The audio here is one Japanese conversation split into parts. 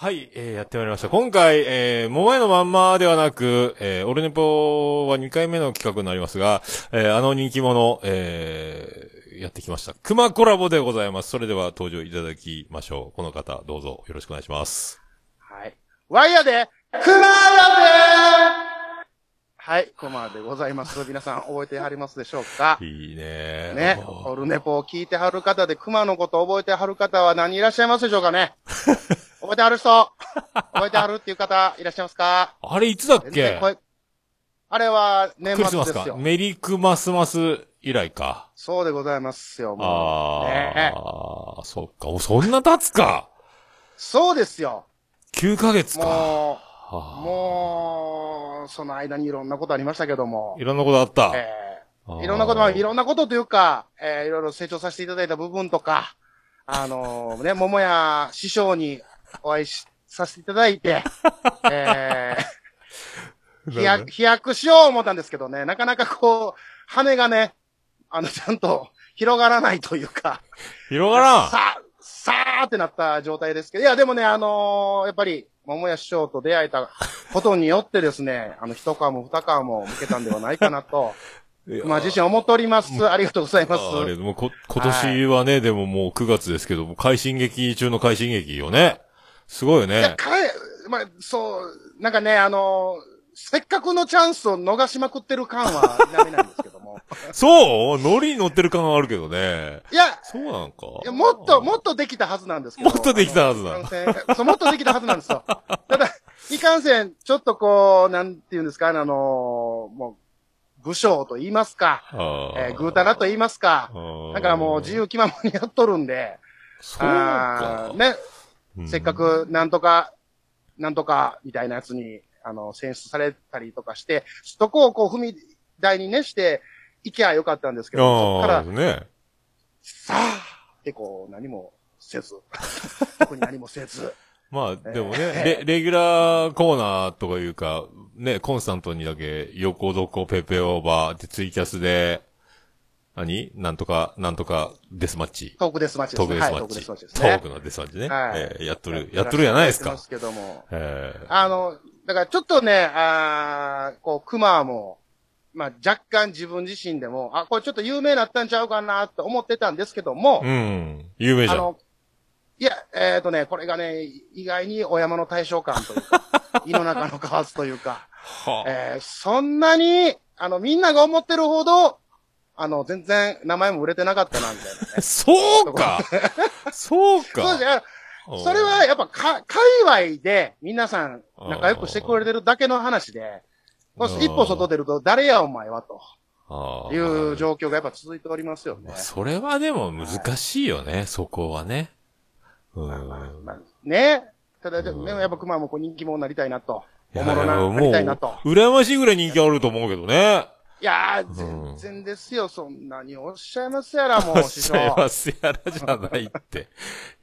はい、えー、やってまいりました。今回、えー、桃屋のまんまではなく、えー、オルネポは2回目の企画になりますが、えー、あの人気者、えー、やってきました。熊コラボでございます。それでは登場いただきましょう。この方、どうぞよろしくお願いします。はい。ワイヤで、クマラではい、クマでございます。皆さん覚えてはりますでしょうか？いいねね、オルネポを聞いてはる方で、熊のこと覚えてはる方は何人いらっしゃいますでしょうかね？覚えてはる人？覚えてはるっていう方いらっしゃいますか？あれいつだっ全けあれは年クリスマスか末ですよ。メリークマスマス以来か。そうでございますよ、もあう。ねあ、そっか。おそんな経つか。そうですよ。9ヶ月か。もう、はあもう、その間にいろんなことありましたけども。いろんなことあった。えあーーいろんなこと、まあいろんなことというか、えーいろいろ成長させていただいた部分とか、あのーね、桃屋師匠にお会いしさせていただいて、えー、飛躍、飛躍しよう思ったんですけどね、なかなかこう、羽がね、あの、ちゃんと広がらないというか、広がらん。さあ、さーってなった状態ですけど、いや、でもね、あのーやっぱり、桃屋師匠と出会えたことによってですね、あの、一皮も二皮も向けたんではないかなと、まあ、自身思っております。ありがとうございます。あれ、もうこ、今年はね、でももう9月ですけど、もう快進撃中の快進撃よね。すごいよいや、ね。かえ、まあ、そう、なんかね、あのーせっかくのチャンスを逃しまくってる感は否めないんですけども。そう？ノリに乗ってる感はあるけどね。いや、そうなんか。いやもっと、もっとできたはずなんですけど。もっとできたはずだあのいかんそう、もっとできたはずなんですよ。ただ、いかんせん、ちょっとこう、なんていうんですか、あのーもう、武将と言いますか、えー、ぐうたらと言いますかだからもう自由気ままにやっとるんで、そうか。ね、うんせっか。くなんとか、なんとかみたいなやつに、あの、選出されたりとかして、そこをこう踏み台にねして、行きゃよかったんですけど、そこからね。さあってこう、何もせず、特に何もせず、まあ、でもね、えレ、レギュラーコーナーとかいうか、ね、コンスタントにだけ、横床ペペオーバーでツイキャスで、何？なんとか、なんとかデスマッチ。トークデスマッチですね。トークデスマッチ。トークのデスマッチね。はいえーやっとる、やっとるやないですかすけども。えーあの、だからちょっとね、あーこう、熊も、まあ若干自分自身でも、あ、これちょっと有名になったんちゃうかなと思ってたんですけども、うん。有名じゃん。あの、いや、えっ、とね、これがね、意外にお山の対象感というか、胃の中の蛙というか、はあえーそんなに、あの、みんなが思ってるほど、あの、全然名前も売れてなかったな、みたいなね。そうかそうかそうですね。それはやっぱか、界隈で皆さん仲良くしてくれてるだけの話で、一歩外出ると誰やお前はとああいう状況がやっぱ続いておりますよね。それはでも難しいよね、そこはね。うん。まあね。ただでうんもやっぱ熊もこう人気者になりたいなと。おもろななりたいなと。羨ましいぐらい人気あると思うけどね。いやー、うん全然ですよ。そんなにおっしゃいますやら、もう、師匠。幸せやらじゃないって。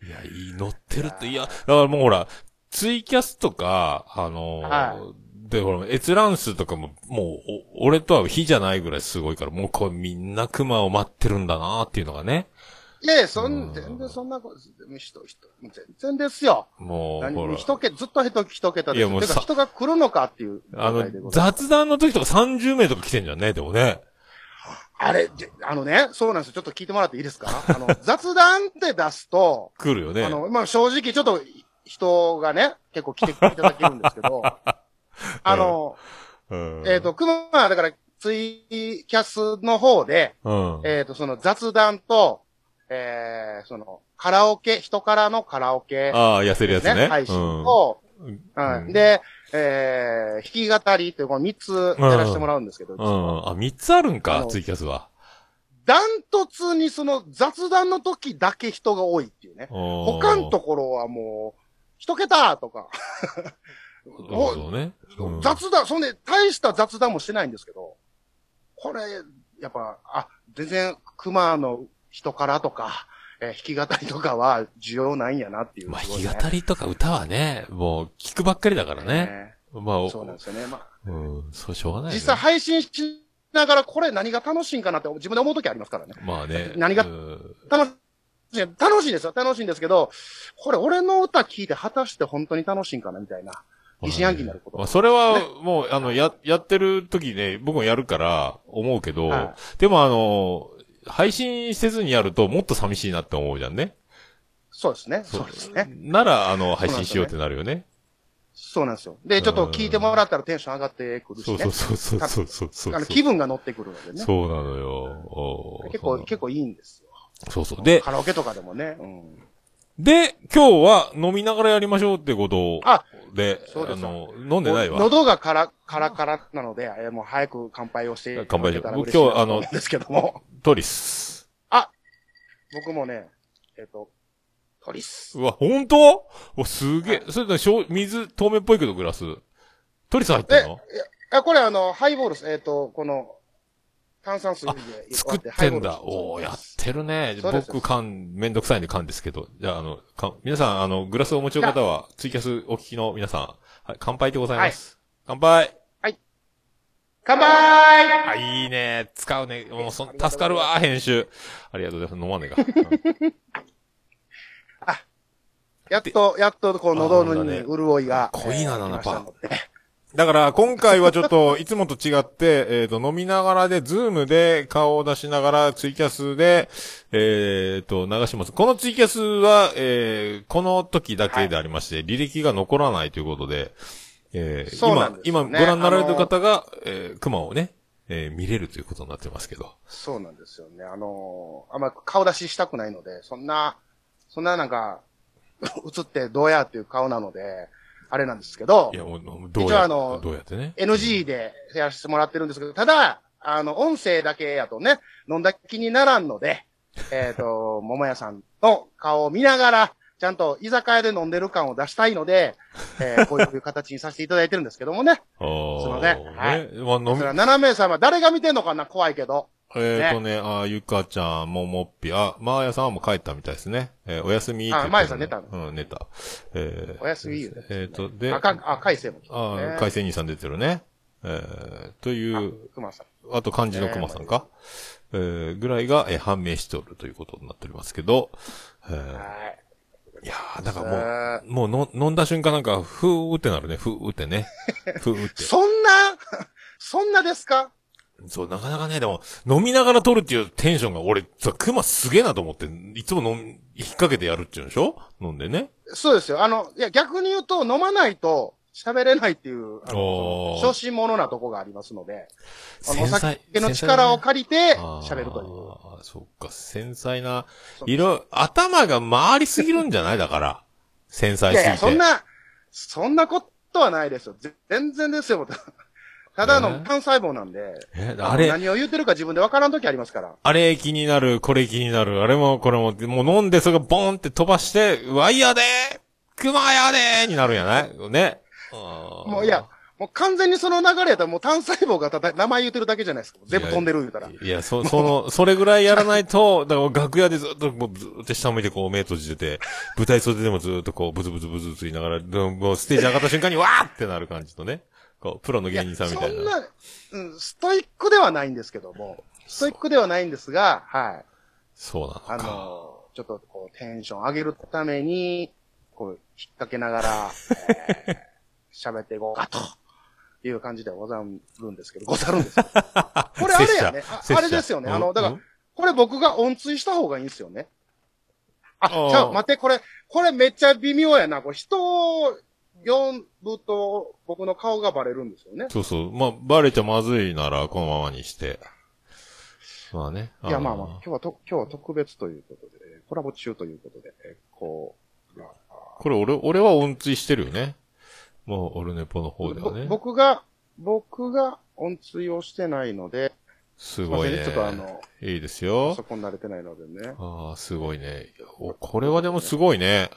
いや、いい、乗ってるって。いや、だからもうほら、ツイキャスとか、あのーはで、ほら、閲覧数とかも、もう、お俺とは比じゃないぐらいすごいから、もうこうみんな熊を待ってるんだなっていうのがね。いやいや、そうんん、全然そんなこと、人、人、全然ですよ。もう、ほ何ら。一桁、ずっと一一桁ですよ。いやもうさてか人が来るのかっていうあの。雑談の時とか30名とか来てんじゃんね、でもね。あれ、であのね、そうなんですよ。ちょっと聞いてもらっていいですか？あの、雑談って出すと、来るよね。あの、まあ、正直ちょっと人がね、結構来ていただけるんですけど、あの、うん、えっ、と、くま、だから、ツイキャスの方で、うん。えっ、と、その雑談と、えー、その、カラオケ、人からのカラオケ、ああ、痩せるやつね。配信うんと、うんはいで、えー、弾き語りっていうこの3つやらせてもらうんですけど、うん。あ、三つあるんあか、のツイキャスは。ダントツにその雑談の時だけ人が多いっていうね。他のところはもう、一桁とか。なるほどね。うん雑談、そんで、大した雑談もしてないんですけど、これ、やっぱ、あ、全然、熊の人からとか、えー弾き語りとかは需要ないんやなっていう。まあ、弾き語りとか歌はね、もう聞くばっかりだからね。まあ、おそうなんですよね。まあ、うん、そうしょうがない、ね。実際配信しながらこれ何が楽しいんかなって自分で思う時ありますからね。まあね。何がうん楽しいや楽しいですよ。楽しいんですけど、これ俺の歌聞いて果たして本当に楽しいんかなみたいな。疑心暗鬼になること。まあ、それは、もう、あの、や、やってる時ね、僕もやるから、思うけど、はでもあの、配信せずにやるともっと寂しいなって思うじゃんね。そうですね。そうですね。なら、あの、配信しようってなるよね。そうなんですよ。で、ちょっと聞いてもらったらテンション上がってくるしね。そうそうそうそうそうそう気分が乗ってくるのでね。そうなのよ。結構、結構いいんですよ。そうそう。で、カラオケとかでもね。うん。で、今日は飲みながらやりましょうってことあで、そうですあの、飲んでないわ。喉がカラ、カラカラなので、えーもう早く乾杯をして。乾杯しよういただけたら嬉しいな今日あのと思うんですけども。トリス。僕もね、えっ、と、トリス。うわ、本当？お、すげえ。それで、しょう水、透明っぽいけど、グラス？トリス入ってんの？あ、これあの、ハイボールです。えっ、と、この、炭酸水で作ってんだ。おおやってるね。僕、缶、めんどくさいんで缶ですけど。じゃあ、あの、缶、皆さん、あの、グラスをお持ちの方は、ツイキャスお聞きの皆さん、はい、乾杯でございます。乾杯乾杯あ、いいね。使うね。もう、そん、助かるわ、編集。ありがとうございます。飲まねえか。やっと、やっと、こう、喉にあーなんだね潤いが。濃いなえー7%来ましたのでだから、今回はちょっと、いつもと違って、えっ、と、飲みながらで、ズームで顔を出しながら、ツイキャスで、えっ、と、流します。このツイキャスは、えー、この時だけでありまして、履歴が残らないということで、えーそうなんですね今ご覧になられてる方が、えー、熊をね、えー、見れるということになってますけど。そうなんですよね。あのーあんま顔出ししたくないので、そんな、そんななんか、映ってどうやっていう顔なので、あれなんですけどい、や、もう、どうや一応あのどうやってね。NG でやらせてもらってるんですけど、ただ、あの、音声だけやとね、飲んだ気にならんので、えっ、と、桃屋さんの顔を見ながら、ちゃんと居酒屋で飲んでる感を出したいので、えーこういう形にさせていただいてるんですけどもね。あーすいませんはいねまあ、飲みそれは7名様、誰が見てんのかな？怖いけど。えっ、とね、あ、ゆかちゃん、ももっぴ、あ、まーやさんはもう帰ったみたいですね。えーお休みって言ってあまーやさん寝たの？うん、寝た。えーお休み言うねえっ、と、で、赤、あ、海星も来てあね。海星兄さん出てるね。えー、という、熊さん。あと漢字の熊さんか。えー、ぐらいが、えー判明しておるということになっておりますけど、えー、はい。いやー、だからもう、もうの飲んだ瞬間なんか、ふーってなるね、ふーってね。ふーって。そんな、そんなですか？そう、なかなかね、でも、飲みながら撮るっていうテンションが、俺、さ、熊すげえなと思って、いつも飲み、引っ掛けてやるっていうんでしょ？飲んでね。そうですよ。あの、いや、逆に言うと、飲まないと喋れないっていう、あの小心者なとこがありますので、あのお酒の力を借りて喋るという。ああ、そっか、繊細な、いろ、頭が回りすぎるんじゃない？だから。繊細すぎて。いやいや、そんな、そんなことはないですよ。ぜ全然ですよ。ただえ？の単細胞なんで、え、あれ、何を言ってるか自分で分からんときありますから。あれ気になる、これ気になる、あれもこれも、もう飲んでそれがボンって飛ばして、ワイヤーでー熊やでーになるんやない？ね。もういや、もう完全にその流れやったらもう単細胞がただ名前言ってるだけじゃないですか。全部飛んでる言うたら。いや、そ、その、それぐらいやらないと、だから楽屋でずっと、もうずっと下向いてこう目閉じてて、舞台袖でもずっとこう、ブツブツブツブツ言いながら、でももうステージ上がった瞬間にわーってなる感じとね。こう、プロの芸人さんみたいな。そんな、うん、ストイックではないんですけども、ストイックではないんですが、はい。そうなのか。あの、ちょっとこう、テンション上げるために、こう、引っ掛けながら、えー喋っていこうかと。いう感じでござるんですけど、ござるんですけど。これあれやね。ああれですよね。あの、だからうん、これ僕が音追した方がいいんですよね。あ、あーじゃあ待って、これ、これめっちゃ微妙やな。これ人を呼ぶと僕の顔がバレるんですよね。そうそう。まあ、バレちゃまずいなら、このままにして。まあね。いや、まあまあ、今日はと、今日は特別ということで、えーコラボ中ということで、えーこう、まあこれ俺、俺は音追してるよね。もう、オルネポの方ではぼね。僕が、僕が音追をしてないので、すごいね。ちょっとあの、いいですパよソ。コン慣れてないのでね。ああ、すごいね。お、これはでもすごいね。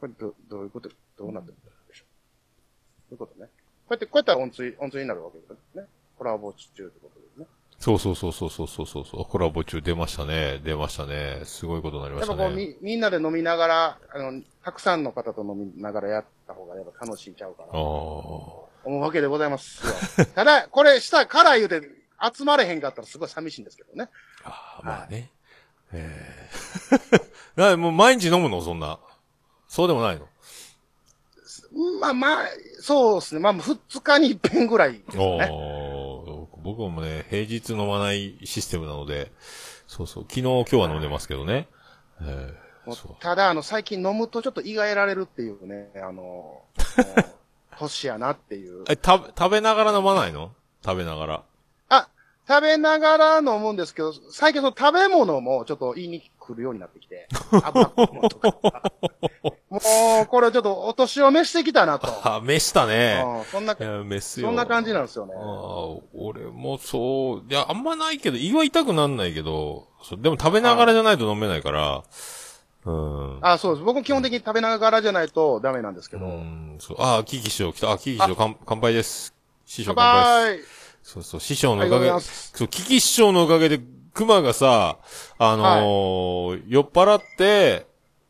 これど、どういうこと、どうなってるんでしょう。そういうことね。こうやって、こうやったら音追、音追になるわけですね。コラボ中ということで。そうそうそうそうそうそうそう。コラボ中出ましたね。出ましたね。すごいことになりましたやっぱこう、ね。み、みんなで飲みながら、あの、たくさんの方と飲みながらやった方がやっぱ楽しいんちゃうかなああ。と思うわけでございますよ。ただ、これしたから言うて集まれへんかったらすごい寂しいんですけどね。ああ、まあね。ええ なもう毎日飲むの？そんな。そうでもないの？まあまあ、そうですね。まあ、二日に一遍ぐらいですね。僕もね、平日飲まないシステムなので、そうそう、昨日、今日は飲んでますけどね。えーただ、あの、最近飲むとちょっと胃が得られるっていうね、あの、年やなっていう。え、た、食べながら飲まないの？食べながら。あ、食べながら飲むんですけど、最近その食べ物もちょっと言いに来るようになってきて、ものとか。もう、これちょっとお年を召してきたなと。あ、飯したね。うんそんな、いや、飯よ。そんな感じなんですよねあ。あ、俺もそう、いや、あんまないけど、胃は痛くなんないけど、でも食べながらじゃないと飲めないから、うん。あ、そうです。僕も基本的に食べながらじゃないとダメなんですけうど。ん、そう。ああ、キキ師匠来た。あ、キキ師匠、乾乾杯です。師匠乾乾杯です。杯そうそう、師匠のおかげ。そう、キキ師匠のおかげで、熊がさ、あのー酔っ払って、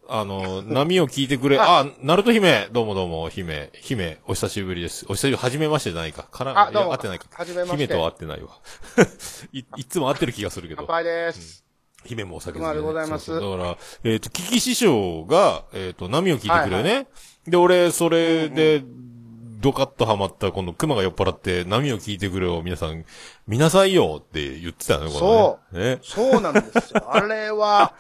あのー波を聞いてくれ、あ あ、ナルト姫、どうもどうも、姫、姫、お久しぶりです。お久しぶり、はじめましてじゃないか。から、あ、どうも。会ってないか。はじめまして。姫とは会ってないわ。い、いつも会ってる気がするけど。乾杯です。姫もお酒熊でございますそうそうだから、えっ、と、キキ師匠が、えっ、と、波を聞いてくれね。で、俺、それで、ドカッとハマった、この熊が酔っ払って、波を聞いてくれを皆さん、見なさいよって言ってたよね、これね。ね。そうなんですよ。あれは、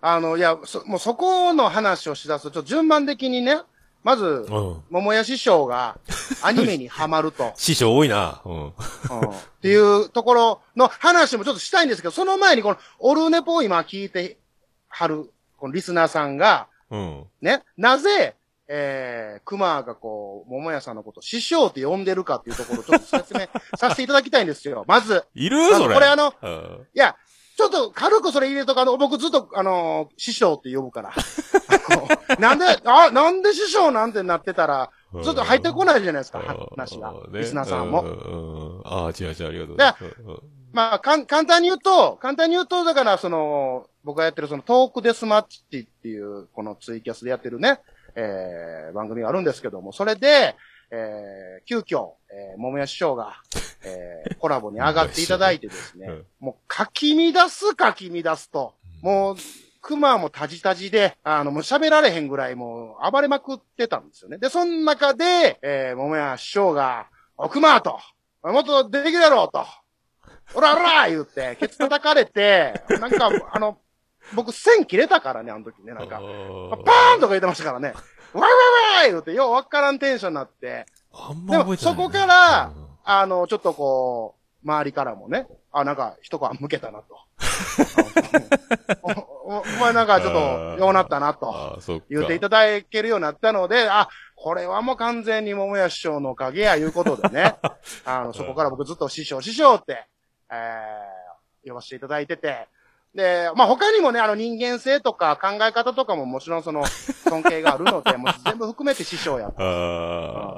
あの、いや、そ、もうそこの話をしだすと、ちょっと順番的にね、まず、うん。桃屋師匠がアニメにハマると、師匠多いな。うん。うんっていうところの話もちょっとしたいんですけど、その前にこのオルネポを今聞いてはる、このリスナーさんが、うん。ね、なぜ、えー、熊がこう、桃屋さんのことを師匠って呼んでるかっていうところをちょっと説明 させていただきたいんですよ。まず。いる？それ。これあの、うんいや、ちょっと軽くそれ入れとか、あの、僕ずっと、あの、師匠って呼ぶから。なんで、あ、なんで師匠なんてなってたら、ずっと入ってこないじゃないですか、話が。ねリスナーさんうも。ああ、違う違う、ありがとうございます。うんまあ、かん、簡単に言うと、簡単に言うと、だから、その、僕がやってるそのトークデスマッチっていう、このツイキャスでやってるね、えー、番組があるんですけども、それで、えー、急遽、えー、桃屋師匠が、えー、コラボに上がっていただいてですね、うんもう、かき乱すかき乱すと、もう、熊もタジタジで、あの、もう喋られへんぐらいもう暴れまくってたんですよね。で、その中で、えー、桃屋師匠が、お、熊と、もっと出てきてやろうと。おらおら言って、ケツ叩かれて、なんか、あの、僕線切れたからね、あの時ね、なんか。パーンとか言ってましたからね。わいわいわい言って、ようわからんテンションになって。あんでも、ま覚えてないね。そこからうん、あの、ちょっとこう、周りからもね、あ、なんか、一皮向けたなと。おおお前なんかちょっと、ようなったなと。言っていただけるようになったので、あ、これはもう完全に桃屋師匠のおかげや、いうことでね。あの、そこから僕ずっと師匠、師匠って、えー、呼ばせていただいてて。で、まあ、他にもね、あの人間性とか考え方とかももちろんその 尊敬があるので、もう全部含めて師匠や。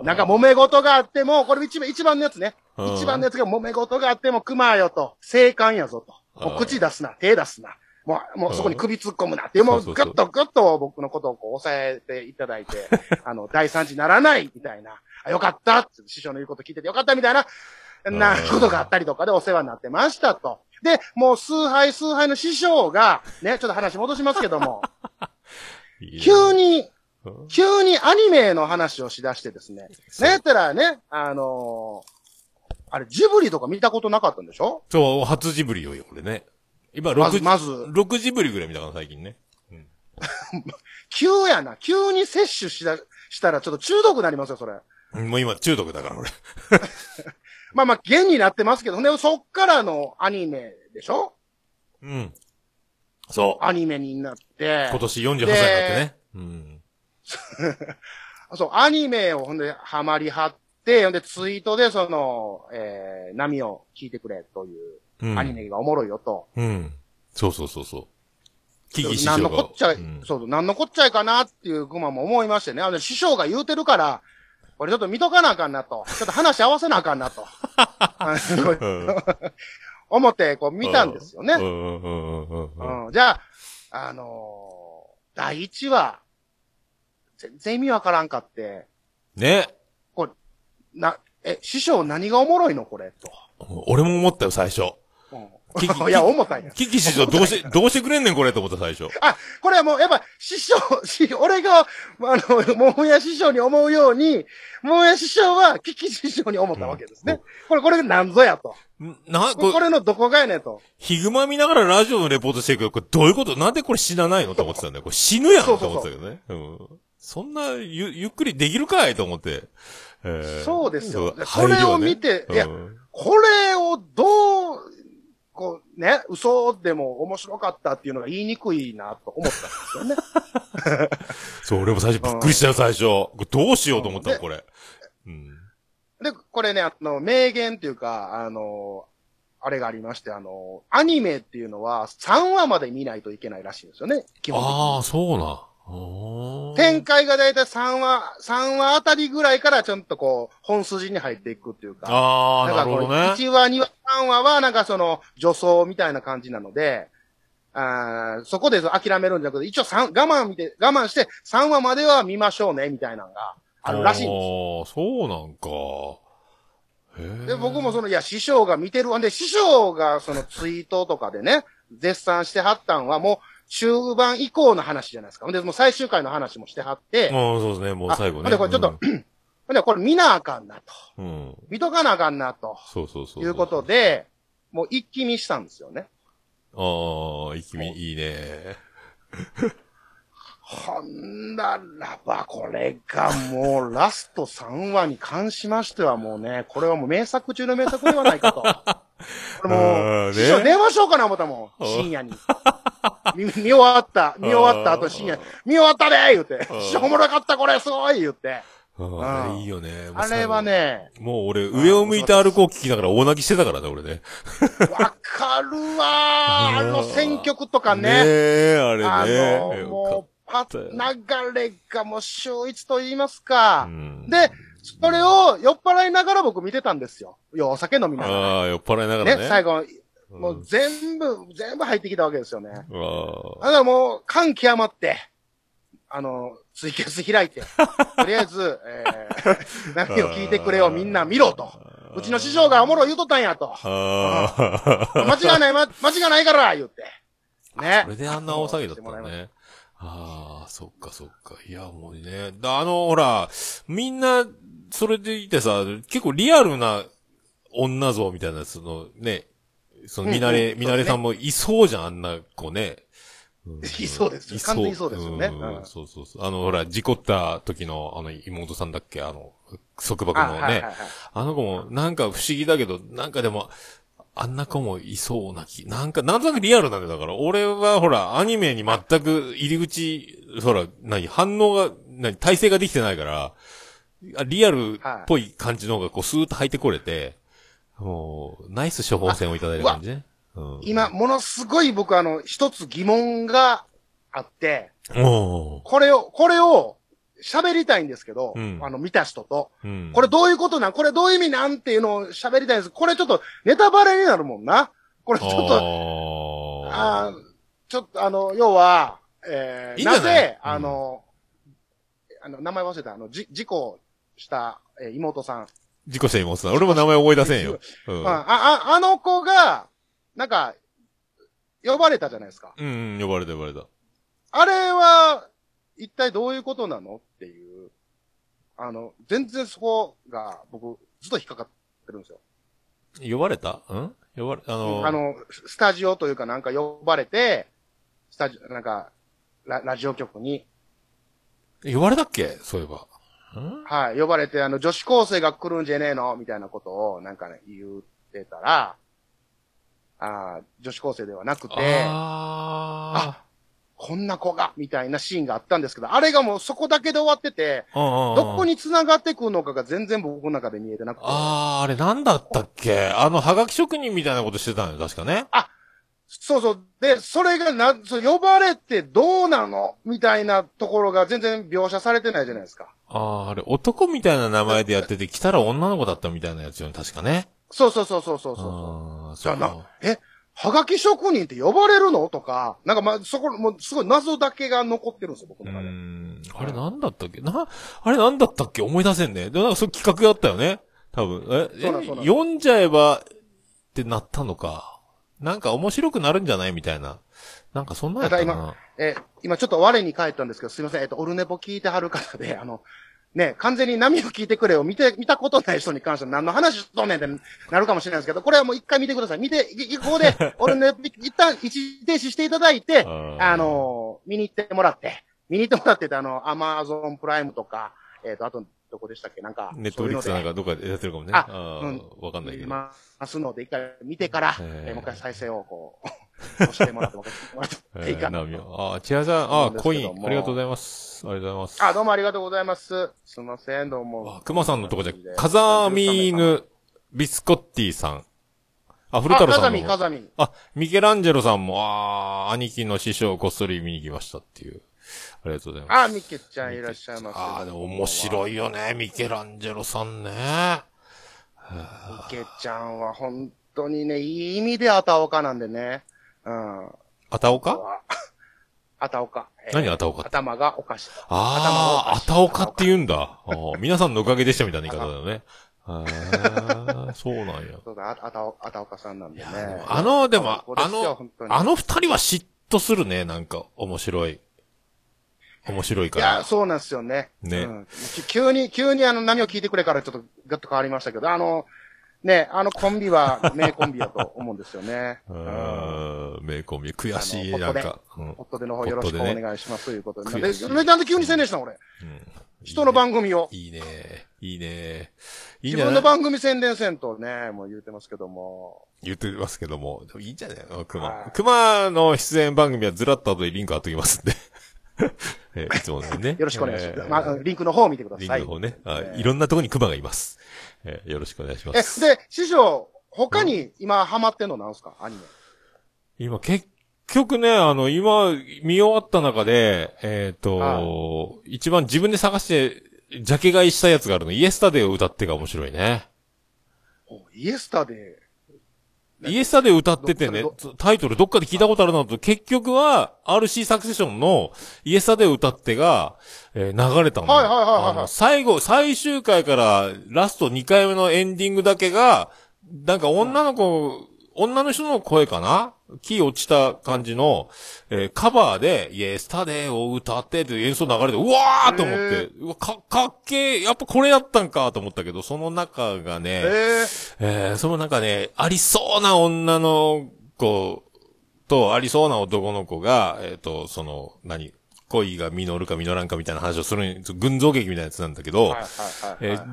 なんか揉め事があっても、これ一番、一番のやつね。うん一番のやつが揉め事があっても、熊よと、生還やぞと。もう口出すな、手出すな。もう、もうそこに首突っ込むなってもうぐっとぐっと僕のことをこう抑えていただいて、あの、大惨事にならないみたいな、あよかった師匠の言うこと聞いててよかったみたいな、なうんことがあったりとかでお世話になってましたと。で、もう数杯数杯の師匠が、ね、ちょっと話戻しますけども、いいね急に、うん急にアニメの話をしだしてですね。そうねやったらね、あのーあれ、ジブリとか見たことなかったんでしょ？そう、初ジブリよ、俺ね。今、まず、6、まず、6ジブリぐらい見たかな、最近ね。急やな。急に摂取しだ、したらちょっと中毒になりますよ、それ。うんもう今、中毒だから、俺。まあまあ、弦になってますけど、ね、そっからのアニメでしょ？うん。そう。アニメになって。今年48歳になってね。うん。そう、アニメをほんで、ハマりはって、ほんで、ツイートで、その、えー、波を聞いてくれという、うん。アニメがおもろいよと。うん。そうそうそうそう。キキ師匠が。何のこっちゃい、うんそうそう、何のこっちゃいかなっていう熊も思いましてね。あの、師匠が言うてるから、これちょっと見とかなあかんなと。ちょっと話合わせなあかんなと。思って、こう見たんですよね。じゃあ、あのー第一話、全然意味わからんかって、ね。な、え、師匠何がおもろいの？これ、と。俺も思ったよ、最初。うんキキいや、思ったんや。キキ師匠どうして、どうしてくれんねんこれと思った最初。あ、これはもう、やっぱ、師匠、し俺が、あの、桃屋師匠に思うように、桃屋師匠は、キキ師匠に思ったわけですね。これ、これが何ぞやと。んな、これこれ、のどこがやねんと。ヒグマ見ながらラジオのレポートしてるけど、これどういうことなんでこれ死なないのと思ってたんだよ。これ死ぬやんと思ってたけどね。うん。そんな、ゆ、ゆっくりできるかいと思って。えーそうですよそうこれを見ていやうんこれをどう、こう、ね、嘘でも面白かったっていうのが言いにくいなと思ったんですよね。そう、俺も最初びっくりしたよ、最初。どうしようと思ったの、でこれ。うん。で、これね、あの、名言っていうか、あの、あれがありまして、あの、アニメっていうのは3話まで見ないといけないらしいんですよね。基本的にああ、そうな。展開がだいたい3話、3話あたりぐらいからちょっとこう、本筋に入っていくっていうか。ああ、だからこうなるほどね。1話、2話、3話はなんかその、女装みたいな感じなので、あーそこで諦めるんじゃなくて、一応3、我慢見て、我慢して3話までは見ましょうね、みたいなのがあるらしいんですよ。ああ、そうなんか。で、僕もその、いや、師匠が見てるんで、師匠がそのツイートとかでね、絶賛してはったんはもう、終盤以降の話じゃないですか。ほんで、もう最終回の話もしてはって、もうそうですね、もう最後ね。あほんで、これちょっと、ほんで、これ見なあかんなと。うん。うん。見とかなあかんなと。そうそうそう。いうこと。で、もう一気見したんですよね。ああ、いきみ、いいね。ほんならば、これがもうラスト3話に関しましてはもうね、これはもう名作中の名作ではないかと。これあもーねう、師匠電話しようかな思ったもん。深夜に。見見終わった、見終わった後深夜、見終わったで言うて、師匠おもろかったこれすごい言って。ああ、うんいいよね。あれは。ね、もう俺、上を向いて歩こう聞きながら大泣きしてたからね、俺ね。わかるわーあの選曲とかねね。え、あれね。あの、よもう、パったよ流れがもう秀逸と言いますかで、それを酔っ払いながら僕見てたんですよ。いや、お酒飲みながああ、酔っ払いながら。らね。ね、最後、うんもう全部、全部入ってきたわけですよね。だからもう、感極まって、あの、ツイキャス開いて、とりあえず、えー、何を聞いてくれよ、みんな見ろと。うちの師匠がおもろい言うとったんやと。間違いない、ま、間違いないから、言って。ねそれ。であんな大騒ぎだったのね。ああ、そっかそっか。いや、もうね。だあの、ほら、みんな、それでいてさ、結構リアルな女像みたいな、そのね、その、みなれ、みなれさんもいそうじゃん、あんな子ね。うん。いそうですよ。完全にそうですよね。んうんそうそうそう。あの、ほら、事故った時の、あの、妹さんだっけ？あの、束縛あのね。はいはいはい。あの子も、なんか不思議だけど、なんかでも、あんな子もいそうな気、なんか、なんとなくリアルなんだよ。だから、俺はほら、アニメに全く入り口、ほら、何、反応が、何、体制ができてないから、あリアルっぽい感じの方がこう、スーッと入ってこれて、もう、ナイス処方箋をいただいた感じね。うん。今、ものすごい僕あの、一つ疑問があって、これを、これを喋りたいんですけど、うんあの、見た人と、うん。これどういうことなん？これどういう意味なんっていうのを喋りたいんです？これちょっとネタバレになるもんな。これちょっと、あちょっとあの、要は、えー、いい？なぜ、うんあの、あの、名前忘れた、あの、じ、事故した、えー妹さん。事故した妹さん。俺も名前覚え出せんよ。うん。あ、あ、あの子が、なんか、呼ばれたじゃないですか。うん、呼ばれた呼ばれた。あれは、一体どういうことなのっていう、あの、全然そこが僕、ずっと引っかかってるんですよ。呼ばれた？ん？呼ばれ、あの、あの、スタジオというかなんか呼ばれて、スタジオ、なんか、ララジオ局に、呼ばれたっけ？そういえば。ん？はい、呼ばれて、あの、女子高生が来るんじゃねえの？みたいなことを、なんかね、言ってたら、あー女子高生ではなくて、あこんな子が、みたいなシーンがあったんですけど、あれがもうそこだけで終わってて、あ。どどこに繋がってくるのかが全然僕の中で見えてなくて。ああ、あれなんだったっけ？あの、はがき職人みたいなことしてたのよ、確かね？そうそう。で、それがな、そう呼ばれてどうなの？みたいなところが全然描写されてないじゃないですか。ああ、あれ、男みたいな名前でやってて、来たら女の子だったみたいなやつよね、確かね。そうそうそうそうそうそう。そうか。、え、はがき職人って呼ばれるの？とか、なんかまあ、そこ、もうすごい謎だけが残ってるんですよ、僕うの中で。ん。あれなんだったっけ？な、あれなんだったっけ？思い出せんね。でもなんかそういう企画があったよね。多分。え、え読んじゃえばってなったのか。なんか面白くなるんじゃない？みたいな。なんかそんなんやったただな。えー今ちょっと我に返ったんですけど、すいません、えっ、と、オルネポ聞いてはる方で、あの、ね、完全に波を聞いてくれを見て、見たことない人に関しては何の話しとんねんってなるかもしれないですけど、これはもう一回見てください。見て、いいここで、オルネポ一旦一時停止していただいて、あのー見に行ってもらって、見に行ってもらってて、あの、アマゾンプライムとか、えっ、と、あと、どこでしたっけ？なんか、ネットフリックスなんか、かどっかでやってるかもね。ああうん。ーわかんないけど。ますので、一回見てから、えーもう一回再生をこう、押してもらって、もう一回もらっていかなえー、ナミあ、千谷さん、あ思うん、ですコイン、ありがとうございます。ありがとうございます。あ、どうもありがとうございます。すいません、どうもあ。熊さんのとこじゃ、風見ぬビスコッティさん。あ、古、太郎さ風見、んの。風見。あ、ミケランジェロさんも、あー、兄貴の師匠をこっそり見に来ましたっていう。ありがとうございます。あ、ミケちゃんいらっしゃいます。あー、でも面白。いよね、ミケランジェロさんね。ミケちゃんは本当にね、いい意味であたおかなんでね。うん。あたおか？あたおか。えー何あたおか頭がおかしい。あー、あ頭がおかしいたおかって言うんだ。皆さんのおかげでしたみたいな言い方だよね。そうなんや。そうだ、ああたお、あたおかさんなんでね。あの、でも、あのあの二人は嫉妬するね、なんか、面白い。面白いいや、から。そうなんですよね。ねうんき急に、急にあの波を聞いてくれからちょっとガッと変わりましたけど、あの、ね、あのコンビは名コンビだと思うんですよね。う うん名コンビ。悔しい、なんか。うんホットでの方よろしくお願いしますということで。でなんで急に宣伝したの俺？人の番組を。いいね。いいね。いい自ね。分の番組宣伝せんとね、もう言うてますけども。言ってますけども。でもいいんじゃない？の熊は。い熊の出演番組はずらっと後でリンク貼っときますんで。えーいつもね。よろしくお願いします。えーまあ、リンクの方を見てください。リンクの方ね。いろんなところに熊がいます。えーよろしくお願いしまえ、す。で、師匠、他に今ハマってんのなんすか？アニメ。今、結局ね、あの、今、見終わった中で、えっ、と、は一番自分で探して、ジャケ買いしたやつがあるの、イエスタデーを歌ってが面白いね。おイエスタで、イエスタデーを歌っててねど、タイトルどっかで聞いたことあるなと、結局は、RC サクセションのイエスタデーを歌ってが、えー流れたのよ。はいはいはいはいはいあの最後、最終回からラスト2回目のエンディングだけが、なんか女の子、女の人の声かな？キー落ちた感じの、えーカバーで、イエスタデーを歌ってって演奏流れて、うわーと思って、うわ、か、かっけー、やっぱこれやったんかと思ったけど、その中がね、えー、えー、そのなんかね、ありそうな女の子と、ありそうな男の子が、えっ、と、その、何、恋が実るか実らんかみたいな話をする、群像劇みたいなやつなんだけど、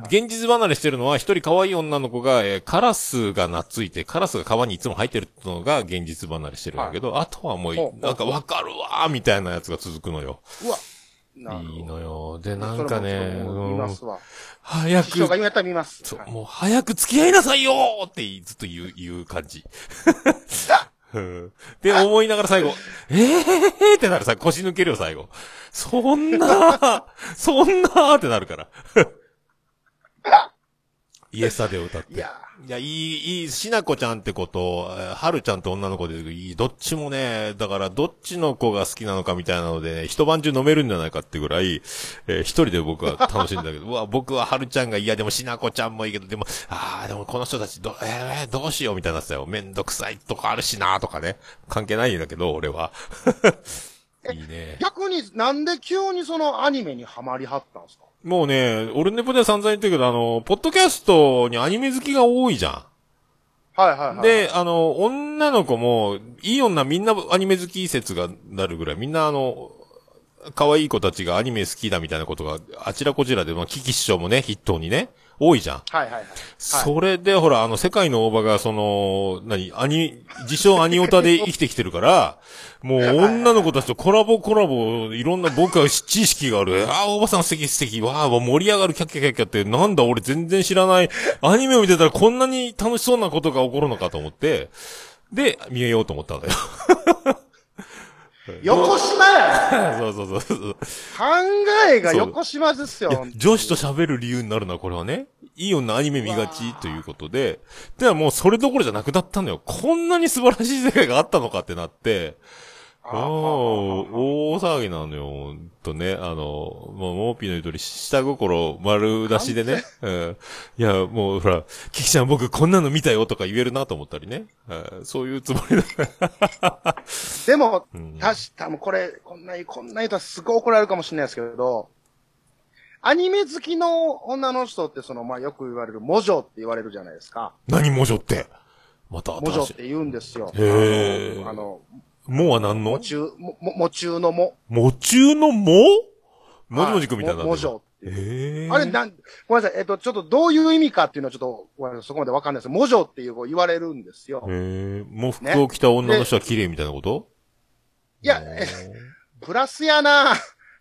現実離れしてるのは、一人可愛い女の子が、えーカラスが懐いて、カラスが川にいつも入ってるのが現実離れしてるんだけど、あとはもうなんかわかるわーみたいなやつが続くのよ。うわ。いいのよ。で、なんかね。早く師匠が、見ます。そうはいもう早く付き合いなさいよーってずっと言う、言う感じ。うんで、思いながら最後、えーってなるさ、腰抜けるよ、最後。そんな、そんなってなるから。イエスタで歌って。いやいや、いい、いい、しなこちゃんってこと、えーはるちゃんって女の子で、いい、どっちもね、だから、どっちの子が好きなのかみたいなので、ね、一晩中飲めるんじゃないかってぐらい、えー一人で僕は楽しいんだけど、うわ、僕ははるちゃんが嫌でもしなこちゃんもいいけど、でも、ああ、でもこの人たちど、えー、どうしようみたいになってたよ。めんどくさいとかあるしなとかね。関係ないんだけど、俺は。いいね。逆になんで急にそのアニメにハマりはったんですか？もうね、俺ネポでは散々言ってるけど、あの、ポッドキャストにアニメ好きが多いじゃん。はいはいはい。、で、あの、女の子も、いい女みんなアニメ好き説がなるぐらい、みんなあの、可愛い子たちがアニメ好きだみたいなことが、あちらこちらで、まあ、キキ師匠もね、筆頭にね、多いじゃん。はいはいはい。それで、ほら、あの、世界の大場が、その、何、アニ、自称アニオタで生きてきてるから、もう、女の子たちとコラボコラボ、いろんな僕は知識がある。ああ、大場さん素敵素敵。わあ、盛り上がるキャッキャキャッキャって、なんだ俺全然知らない。アニメを見てたらこんなに楽しそうなことが起こるのかと思って、で、見えようと思ったんだよ。横島や そうそうそうそう。考えが横島ですよ。女子と喋る理由になるのはこれはね、いい女アニメ見がちということで、ではもうそれどころじゃなくなったのよ。こんなに素晴らしい世界があったのかってなって、あおー大騒ぎなのよ、ほんとね。あの、もう、モーピーの言う通り、下心丸出しでね。うん。いや、もう、ほら、キキちゃん僕こんなの見たよとか言えるなと思ったりね。うんそういうつもりだ。でも、うん確か、もうこれ、こんな、こんな言うとすごい怒られるかもしれないですけど、アニメ好きの女の人って、その、まあ、よく言われる、魔女って言われるじゃないですか。何魔女って？また魔女新しい。って言うんですよ。へーあの、もうは何の？も中、も、も、も中のも？も中のも？もじもじくんみたいになもってる魔女っていう。ええあれ、なん、ごめんなさい。えっと、ちょっとどういう意味かっていうのはちょっと、ごめんなさいそこまでわかんないです。魔女っていうこう言われるんですよ。ええもう服を着た女の人は綺麗みたいなこと？いや、えプラスやな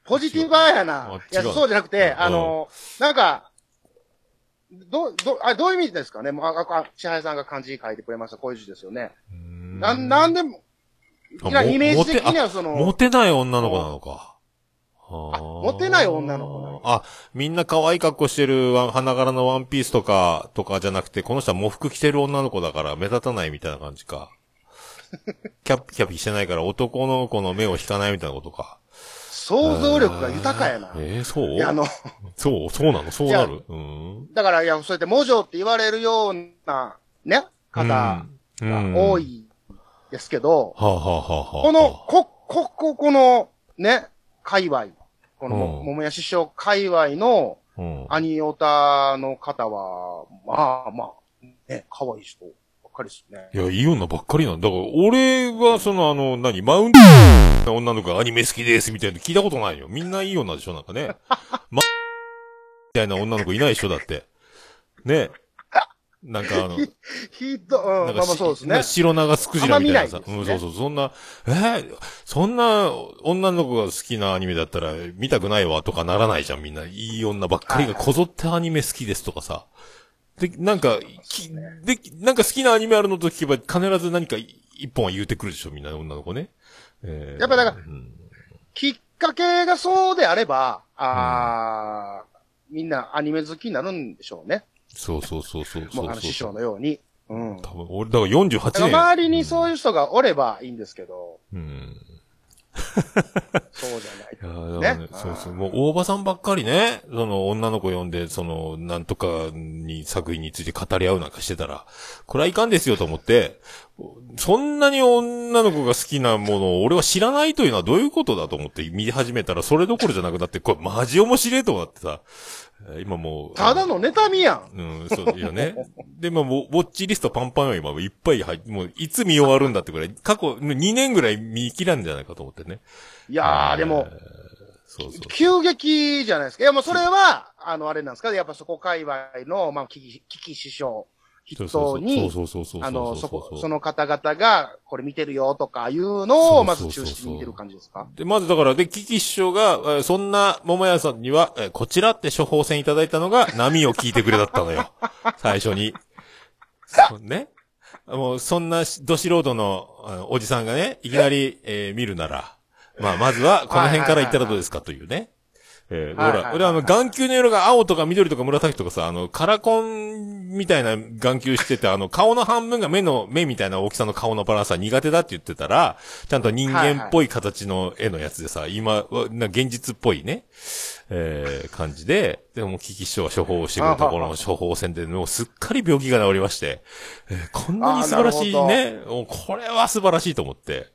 ポジティブやあな。いや、そうじゃなくて、うんあの、なんか、ど、ど、あ、どういう意味ですかね？もう、あ、あ、千早さんが漢字書いてくれました。こういう字ですよね。な、なんでも、あいや、もイメージ的にはそモの、テない女の子なのか。あモテない女の子なのあ、みんな可愛い格好してる花柄のワンピースとか、とかじゃなくて、この人は喪服着てる女の子だから目立たないみたいな感じか。キャピキャピしてないから男の子の目を引かないみたいなことか。想像力が豊かやな。えー、そう？いや、あの、そうそうなの？そうなる？うん。だから、いや、そうやって魔女って言われるような、ね、方が多い。いですけど、はあ、はあはあはあ、この、こ、こ、こ、この、ね、界隈、この、うん桃屋師匠界隈のうん、アニオタの方は、まあまあ、ね、可愛い人ばっかりですね。いや、いい女ばっかりなんだ。だから、俺は、その、あの、何、マウント？の女の子がアニメ好きです、みたいなの聞いたことないよ。みんないい女でしょ、なんかね。ま、みたいな女の子いないでしょ、だって。ね。なんかあの、ひど、うん、まあまあそうですねな。白長スクジラみたいなさ。あんまうん、そうそう、そんな、えーそんな女の子が好きなアニメだったら見たくないわとかならないじゃん、みんな。いい女ばっかりがこぞってアニメ好きですとかさ。で、なんか、きで、なんか好きなアニメあるのと聞けば必ず何か一本は言うてくるでしょ、みんな女の子ね。えーやっぱだからうんきっかけがそうであれば、あー、みんなアニメ好きになるんでしょうね。そうそうそうそうそうもうあの師匠のように。うん。だ多分、俺、だから48から年。周りにそういう人がおればいいんですけど、うん。そうじゃない。いやねねそうそう。もう、大場さんばっかりね、その、女の子呼んで、その、なんとかに、作品について語り合うなんかしてたら、これはいかんですよと思って、そんなに女の子が好きなものを俺は知らないというのはどういうことだと思って見始めたら、それどころじゃなくなって、これマジ面白いと思ってさ、えー今もう。ただの妬みやん。うん、そう、いやね。で、まあ、ウォウォッチリストパンパンよ、今。いっぱい入って、もう、いつ見終わるんだってくらい、過去、2年ぐらい見切らんじゃないかと思ってね。いやー、でも、そうそう。急激じゃないですか。いや、もうそれは、あの、あれなんですかやっぱそこ界隈の、まあ、危機、危機師匠そうそう、あの、そこ、その方々が、これ見てるよとかいうのを、まず中心に見てる感じですか？で、まずだから、で、キキ師匠が、えー、そんな桃屋さんには、えー、こちらって処方箋いただいたのが、波を聞いてくれだったのよ。最初に。そね？もう、そんな、ど素人の、おじさんがね、いきなり、えー、見るなら、まあ、まずは、この辺から行ったらどうですかというね。えーほら、はいはいはい。俺あの、眼球の色が青とか緑とか紫とかさ、あの、カラコンみたいな眼球してて、あの、顔の半分が目の、目みたいな大きさの顔のバランスは苦手だって言ってたら、ちゃんと人間っぽい形の絵のやつでさ、今、わな現実っぽいね、えー、感じで、でも、キキ師匠が処方をしてくれたこの処方箋で、もうすっかり病気が治りまして、えーこんなに素晴らしいね、これは素晴らしいと思って、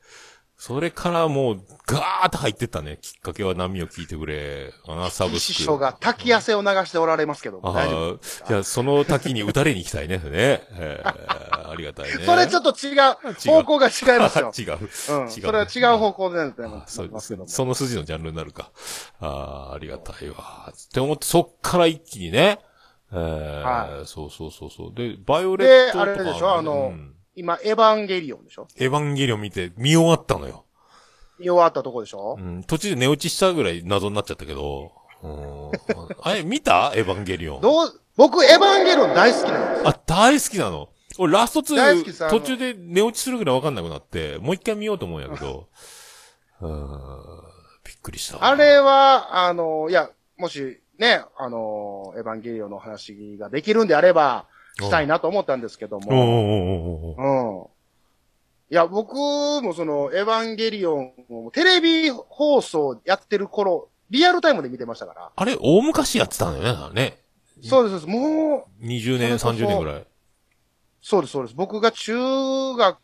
それからもう、ガーッと入ってったね。きっかけは波を聞いてくれ。かな、サブスク。師匠が滝汗を流しておられますけど、あ大丈夫。あ、じゃあその滝に打たれに行きたいね。ね。えー、ありがたいね。それちょっと違う、方向が違いますよ。違う。うん。違うそれは違う方向でなってあますそうますけども。その筋のジャンルになるか。ああ、ありがたいわ。って思って、そっから一気にね。えーはそうそうそうそう。で、バイオレットとか、であれでしょ？あのうん今、エヴァンゲリオンでしょ？エヴァンゲリオン見て見終わったのよ。見終わったとこでしょ？うん、途中で寝落ちしたぐらい謎になっちゃったけど。うん、あれ、見た？エヴァンゲリオン。どう、僕、エヴァンゲリオン大好きなんです。あ、大好きなの？俺、ラスト2、大好きさあの途中で寝落ちするぐらいわかんなくなって、もう一回見ようと思うんやけど。うん、びっくりしたわ。あれは、あの、いや、もし、ね、あの、エヴァンゲリオンの話ができるんであれば、したいなと思ったんですけども。いや、僕もその、エヴァンゲリオンをテレビ放送やってる頃、リアルタイムで見てましたから。あれ、大昔やってたんだよね、ね。そうです、もう、20年、それこそ30年ぐらい。そうです、そうです。僕が中学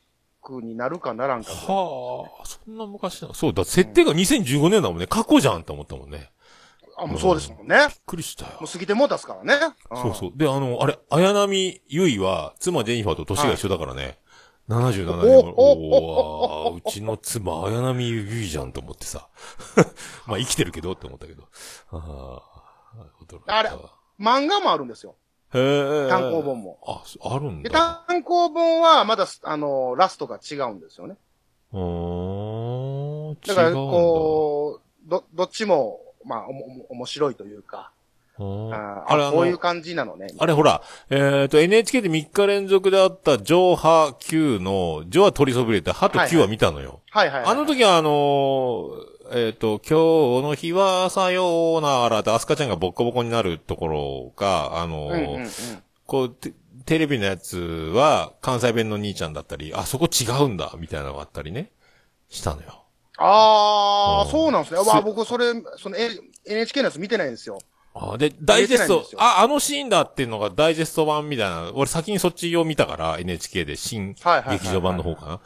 になるかならんか。はあ、そんな昔なのそう、だ、設定が2015年だもんね。過去じゃんって思ったもんね。あ、もうそうですもんね。びっくりしたよもう。過ぎてもうたっすからね。そうそう。で、あの、あれ、綾波ゆいは、妻ジェニファーと年が一緒だからね。77年お頃。おおーうちの妻、綾波ゆいじゃんと思ってさ。まあ、生きてるけどって思ったけど。ああ、れ漫画もあるんですよ。へえ。単行本も。あ、そあるんで、だ。単行本はまだ、あの、ラストが違うんですよね。うーん。だから、こう、ど、どっちも、まあ、おも、面白いというか、ああれ、こういうの、感じなのね。あれほら、えっ、と、NHK で3日連続であった、ジョーハ Q の、ジョは取りそびれて、ハと Q は見たのよ。はいはいはい。あの時はあのーえっ、と、今日の日はさようならって、アスカちゃんがボッコボコになるところが、あのーうんうんうん。こうテ、テレビのやつは関西弁の兄ちゃんだったり、あ、そこ違うんだ、みたいなのがあったりね、したのよ。ああ、うんそうなんですね。すわあ、僕、それ、その、N- NHK のやつ見てないんですよ。あで、ダイジェストあ、あのシーンだっていうのがダイジェスト版みたいな、俺先にそっちを見たから、NHK で新劇場版の方かな。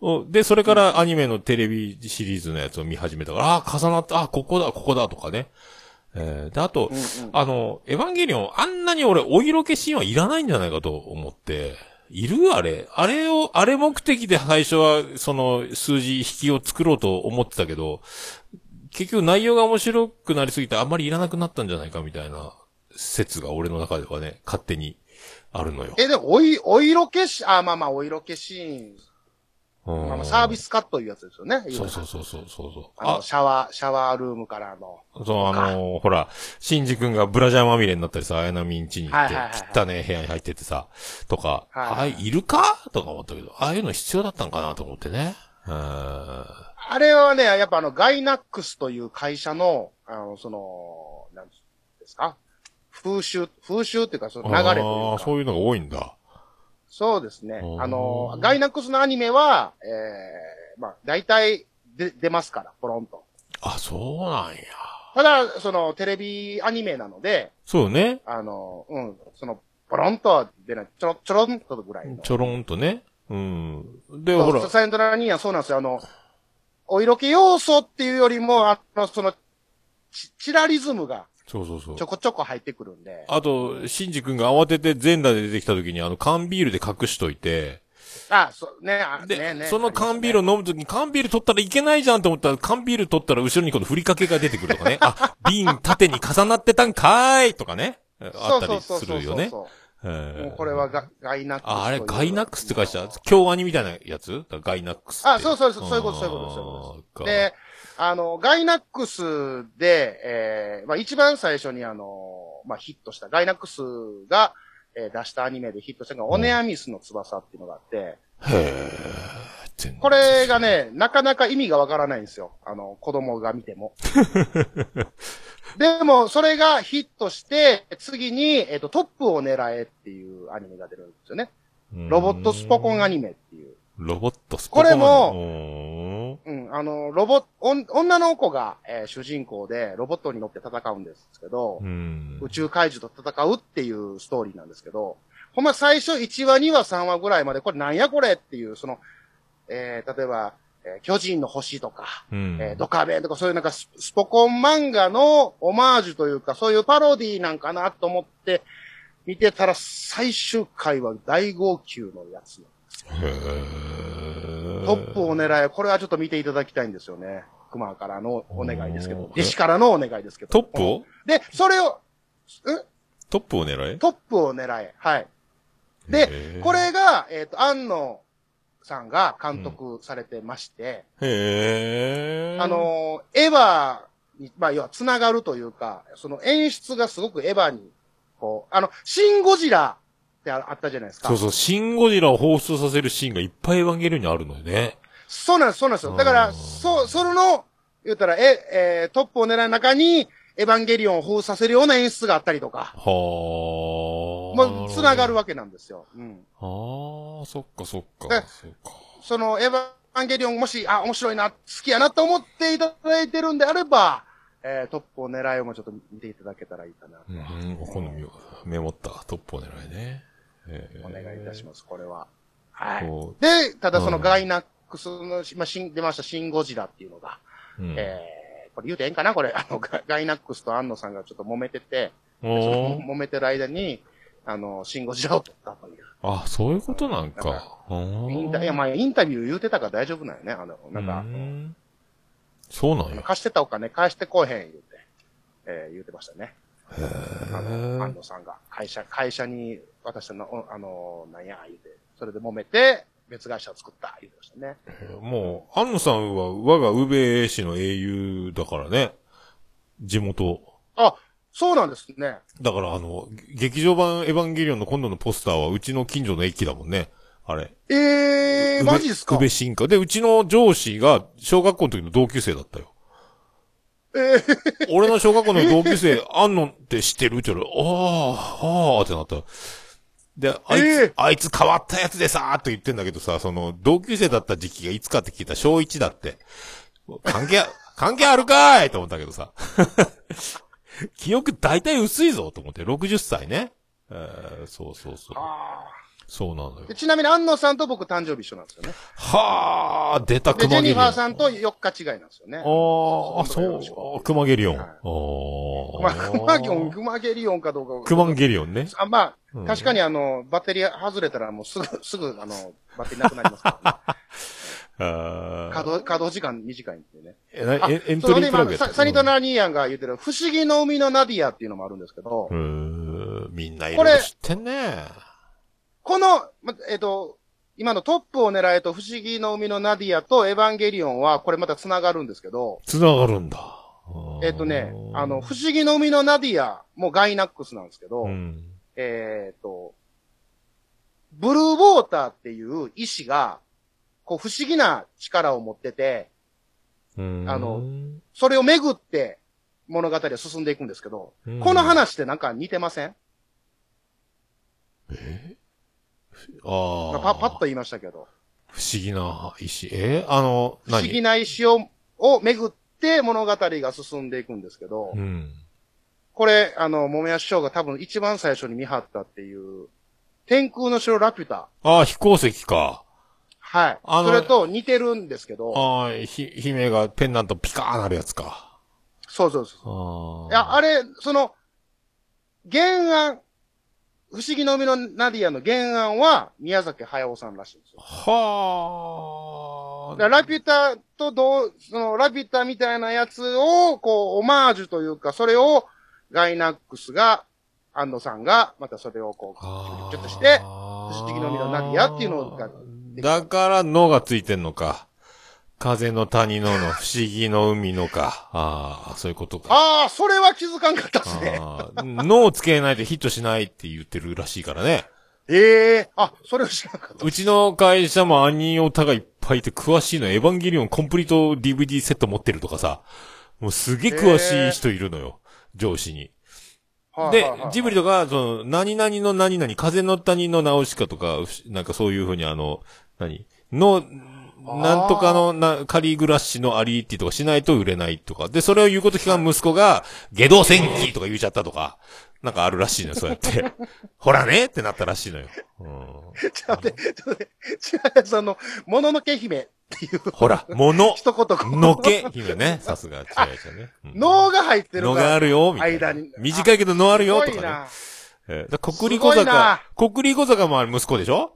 おで、それからアニメのテレビシリーズのやつを見始めたから、ああ、重なった、あここだ、ここだとかね。えーで、あと、うんうんあの、エヴァンゲリオン、あんなに俺、お色気シーンはいらないんじゃないかと思って、いる？あれ。あれを、あれ目的で最初は、その、数字引きを作ろうと思ってたけど、結局内容が面白くなりすぎてあんまりいらなくなったんじゃないかみたいな説が俺の中ではね、勝手にあるのよ。え、でも、おい、お色気し、あ、まあまあ、お色気シーン、まあまあ、サービスカットいうやつですよね。そうそうそうそうそうそう。あの、シャワー、シャワールームからの。そう、あのーほら、シンジ君がブラジャーまみれになったりさ、綾波ん家に行って、はいはいはい汚ね部屋に入ってってさ、とか、はいはいあい、いるか？とか思ったけど、ああいうの必要だったんかなと思ってね。うん。あれはね、やっぱあの、ガイナックスという会社の、あの、その、なんですか？風習、風習っていうか、その流れといあうか。あそういうのが多いんだ。そうですねあの、ガイナックスのアニメは、ええまあ、大体、で、出ますから、ポロンと。あ、そうなんや。ただ、その、テレビアニメなので、そうね。あの、うん、その、ポロンとは出ない、ちょろ、ちょろんとぐらいの。ちょろんとね。うん。で、ほら、サイレントラニーはそうなんですよ。あの、お色気要素っていうよりも、あの、その、チチラリズムがそうそうそうちょ。こちょこ入ってくるんで。あと、シンジ君が慌てて全裸で出てきた時にあの缶ビールで隠しといて、あ、そう、ね、あで、ねねその缶ビールを飲むときに缶ビール取ったらいけないじゃんと思ったら缶ビール取ったら後ろにこのふりかけが出てくるとかね。あ、瓶縦に重なってたんかーいとかね。あったりするよね。もうこれはガガイナックス。あ、あれガイナックスって会社京アニみたいなやつ？だガイナックス。あそうそうそうそういうことそういうことそういうことで、あの、ガイナックスで、えー、まあ一番最初にあの、まあヒットした、ガイナックスが、えー出したアニメでヒットしたのが、オネアミスの翼っていうのがあって、へえ。全然これがね、なかなか意味がわからないんですよ。あの、子供が見ても。でも、それがヒットして、次に、えっ、と、トップを狙えっていうアニメが出るんですよね。ロボットスポコンアニメっていう。ロボットスポコンこれもも、うん、あの、ロボ、女の子が、えー主人公でロボットに乗って戦うんですけど、うん。宇宙怪獣と戦うっていうストーリーなんですけど、ほんま最初1話、2話、3話ぐらいまで、これなんやこれっていう、その、えー例えば、えー巨人の星とか、うん。えードカベンとかそういうなんかススポコン漫画のオマージュというか、そういうパロディーなんかなと思って見てたら最終回は大号泣のやつ。へートップを狙え、これはちょっと見ていただきたいんですよね。熊からのお願いですけど弟子からのお願いですけど。トップを？で、それを、トップを狙えトップを狙え。はい。で、こ、れが、えっ、と、安野さんが監督されてまして、へーあ、のー、エヴァに、まあ、要は繋がるというか、その演出がすごくエヴァに、こう、あの、シン・ゴジラってああったじゃないですか。そうそう、シンゴジラを放出させるシーンがいっぱいエヴァンゲリオンにあるのよね。そうなんです、そうなんですよ。だから、うんそう、それの、言ったら、え、えートップを狙う中に、エヴァンゲリオンを封させるような演出があったりとか、はー。もう、繋がるわ。わけなんですよ。うん。あー、そっかそっかで。そっか。その、エヴァンゲリオンもし、あ、面白いな、好きやなと思っていただいてるんであれば、えー、トップを狙いをもちょっと見ていただけたらいいかなと。うん、お好みをメモったトップを狙いね。えーお願いいたします、これは。はい。こで、ただそのうんガイナックスの、まあ、新出ました、シンゴジラっていうのが、ううんえー、これ言うてええんかなこれ、あの、ガガイナックスと安野さんがちょっと揉めてて、揉めてる間に、あの、シンゴジラを撮ったという。あ、そういうことなんか。インタいや、まあ、インタビュー言うてたから大丈夫なんよね。あの、なんか、うんそうなんや。貸してたお金返してこうへん言うて、えー言うてましたね。へあの、安ー野さんが、会社、会社に渡したの、おあの、なんや、言うて、それで揉めて、別会社を作った、言うてましたね。もう、安野さんは我が宇部市の英雄だからね。地元。あ、そうなんですね。だからあの、劇場版エヴァンゲリオンの今度のポスターはうちの近所の駅だもんね。あれ。ええー、マジですか？宇部新華。で、うちの上司が小学校の時の同級生だったよ。えー、俺の小学校の同級生、あんのって知ってるって言ったら、ああ、ああってなった。で、あいつ、ええあいつ変わったやつでさーって言ってんだけどさ、その、同級生だった時期がいつかって聞いたら小1だって。関係あ、関係あるかーいと思ったけどさ。記憶大体薄いぞと思って、60歳ね。えー、そうそうそう。あそうなのよーで。ちなみに安野さんと僕誕生日一緒なんですよね。はあ、出たで、ジェニ熊ゲリオン。ファーさんと4日違いなんですよね。ああ、あ、そう、熊ゲリオン。はいあまあ、あ。クマゲリオン、クマゲリオンかどうかは。クマンゲリオンね。あ、まうんあ、確かにあの、バッテリー外れたらもうすぐ、すぐ、あの、バッテリーなくなりますから、ね。あ稼働、稼働時間短いんでね。えなあエエントリープラグやったササニトラニーヤンが言ってる、不思議の海のナディアっていうのもあるんですけど、うーん、みんないこれろいろ知ってんね。この、まえっ、と、今のトップを狙えと不思議の海のナディアとエヴァンゲリオンは、これまた繋がるんですけど、繋がるんだ。えっ、とね、あの、不思議の海のナディアもガイナックスなんですけど、うん。えっ、と、ブルーウォーターっていう意志が、こう不思議な力を持ってて、うんあの、それをめぐって物語は進んでいくんですけど、うんこの話ってなんか似てません、ああ。パパッと言いましたけど。不思議な石。えあの、不思議何な石を、をめぐって物語が進んでいくんですけど、うん。これ、あの、桃屋師匠が多分一番最初に見張ったっていう、天空の城ラピュタ。ああ、飛行石か。はい。あのそれと似てるんですけど、ああ、ひ、姫がペンダントピカーなるやつか。そうそうそう。ああ。いや、あれ、その、原案、不思議の海のナディアの原案は宮崎駿さんらしいんですよ。はあ。ラピュタとどう、そのラピュタみたいなやつを、こう、オマージュというか、それをガイナックスが、安野さんが、またそれをこう、ちょっとして、不思議の海のナディアっていうのがだから、のがついてんのか。風の谷のの、不思議の海のか。ああ、そういうことか。ああ、それは気づかんかったですね。ああのをつけないとヒットしないって言ってるらしいからね。ええあ、それを知らなかった。うちの会社もアニオタがいっぱいいて詳しいの。エヴァンゲリオンコンプリート DVD セット持ってるとかさ。もうすげえ詳しい人いるのよ。上司に。でジブリとか、その、何々の何々、風の谷のナウシカとか、なんかそういうふうにあの、何？の、なんとかの、な、カリグラッシュのアリーティとかしないと売れないとか。で、それを言うこと聞かん息子が、下道戦記とか言っちゃったとか、なんかあるらしいのよ、そうやって。ほらねってなったらしいのよ。うん。ちょっと待って、ちょっと待って、その、もののけ姫っていうほら、もの、一言。のけ、姫ね。さすが、違う違うね。うん脳が入ってるのがあるよ、みたいな間に。短いけどのあるよ、とかね。えーだ国立小坂、国立小坂もある息子でしょ？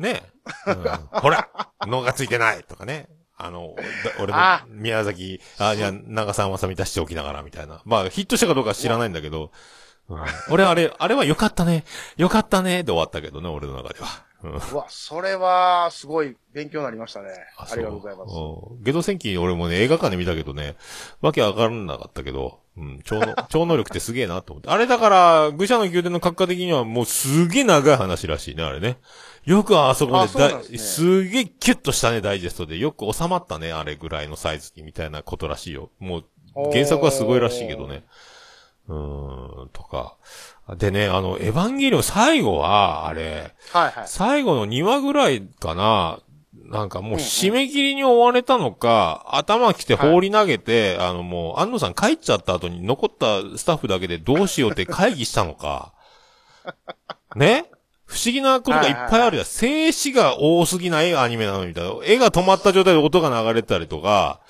ねえ、うんほら、脳がついてないとかね。あの、だ俺のあ宮崎、あ、じゃあ、長澤まさみ出しておきながらみたいな。まあ、ヒットしたかどうかは知らないんだけど、うん俺あれ、あれは良かったね、良かったね、で終わったけどね、俺の中では。うんうわ、それは、すごい勉強になりましたね。ありがとうございます。す。ゲド戦記俺もね、映画館で見たけどね、わけわからなかったけど、うん、超能、超能力ってすげえなと思って。あれだから、愚者の宮殿の閣下的にはもうすげえ長い話らしいね、あれね。よくあそこあでだねすげえキュッとしたね、ダイジェストで。よく収まったね、あれぐらいのサイズにみたいなことらしいよ。もう、原作はすごいらしいけどね。うーん、とか。でね、あの、エヴァンゲリオン最後は、あれ、はいはい。最後の2話ぐらいかな、なんかもう締め切りに追われたのか、頭来て放り投げて、あのもう、安野さん帰っちゃった後に残ったスタッフだけでどうしようって 会議したのか。ね？不思議なことがいっぱいあるやん。静止が多すぎないアニメなのみたいな。絵が止まった状態で音が流れたりとか、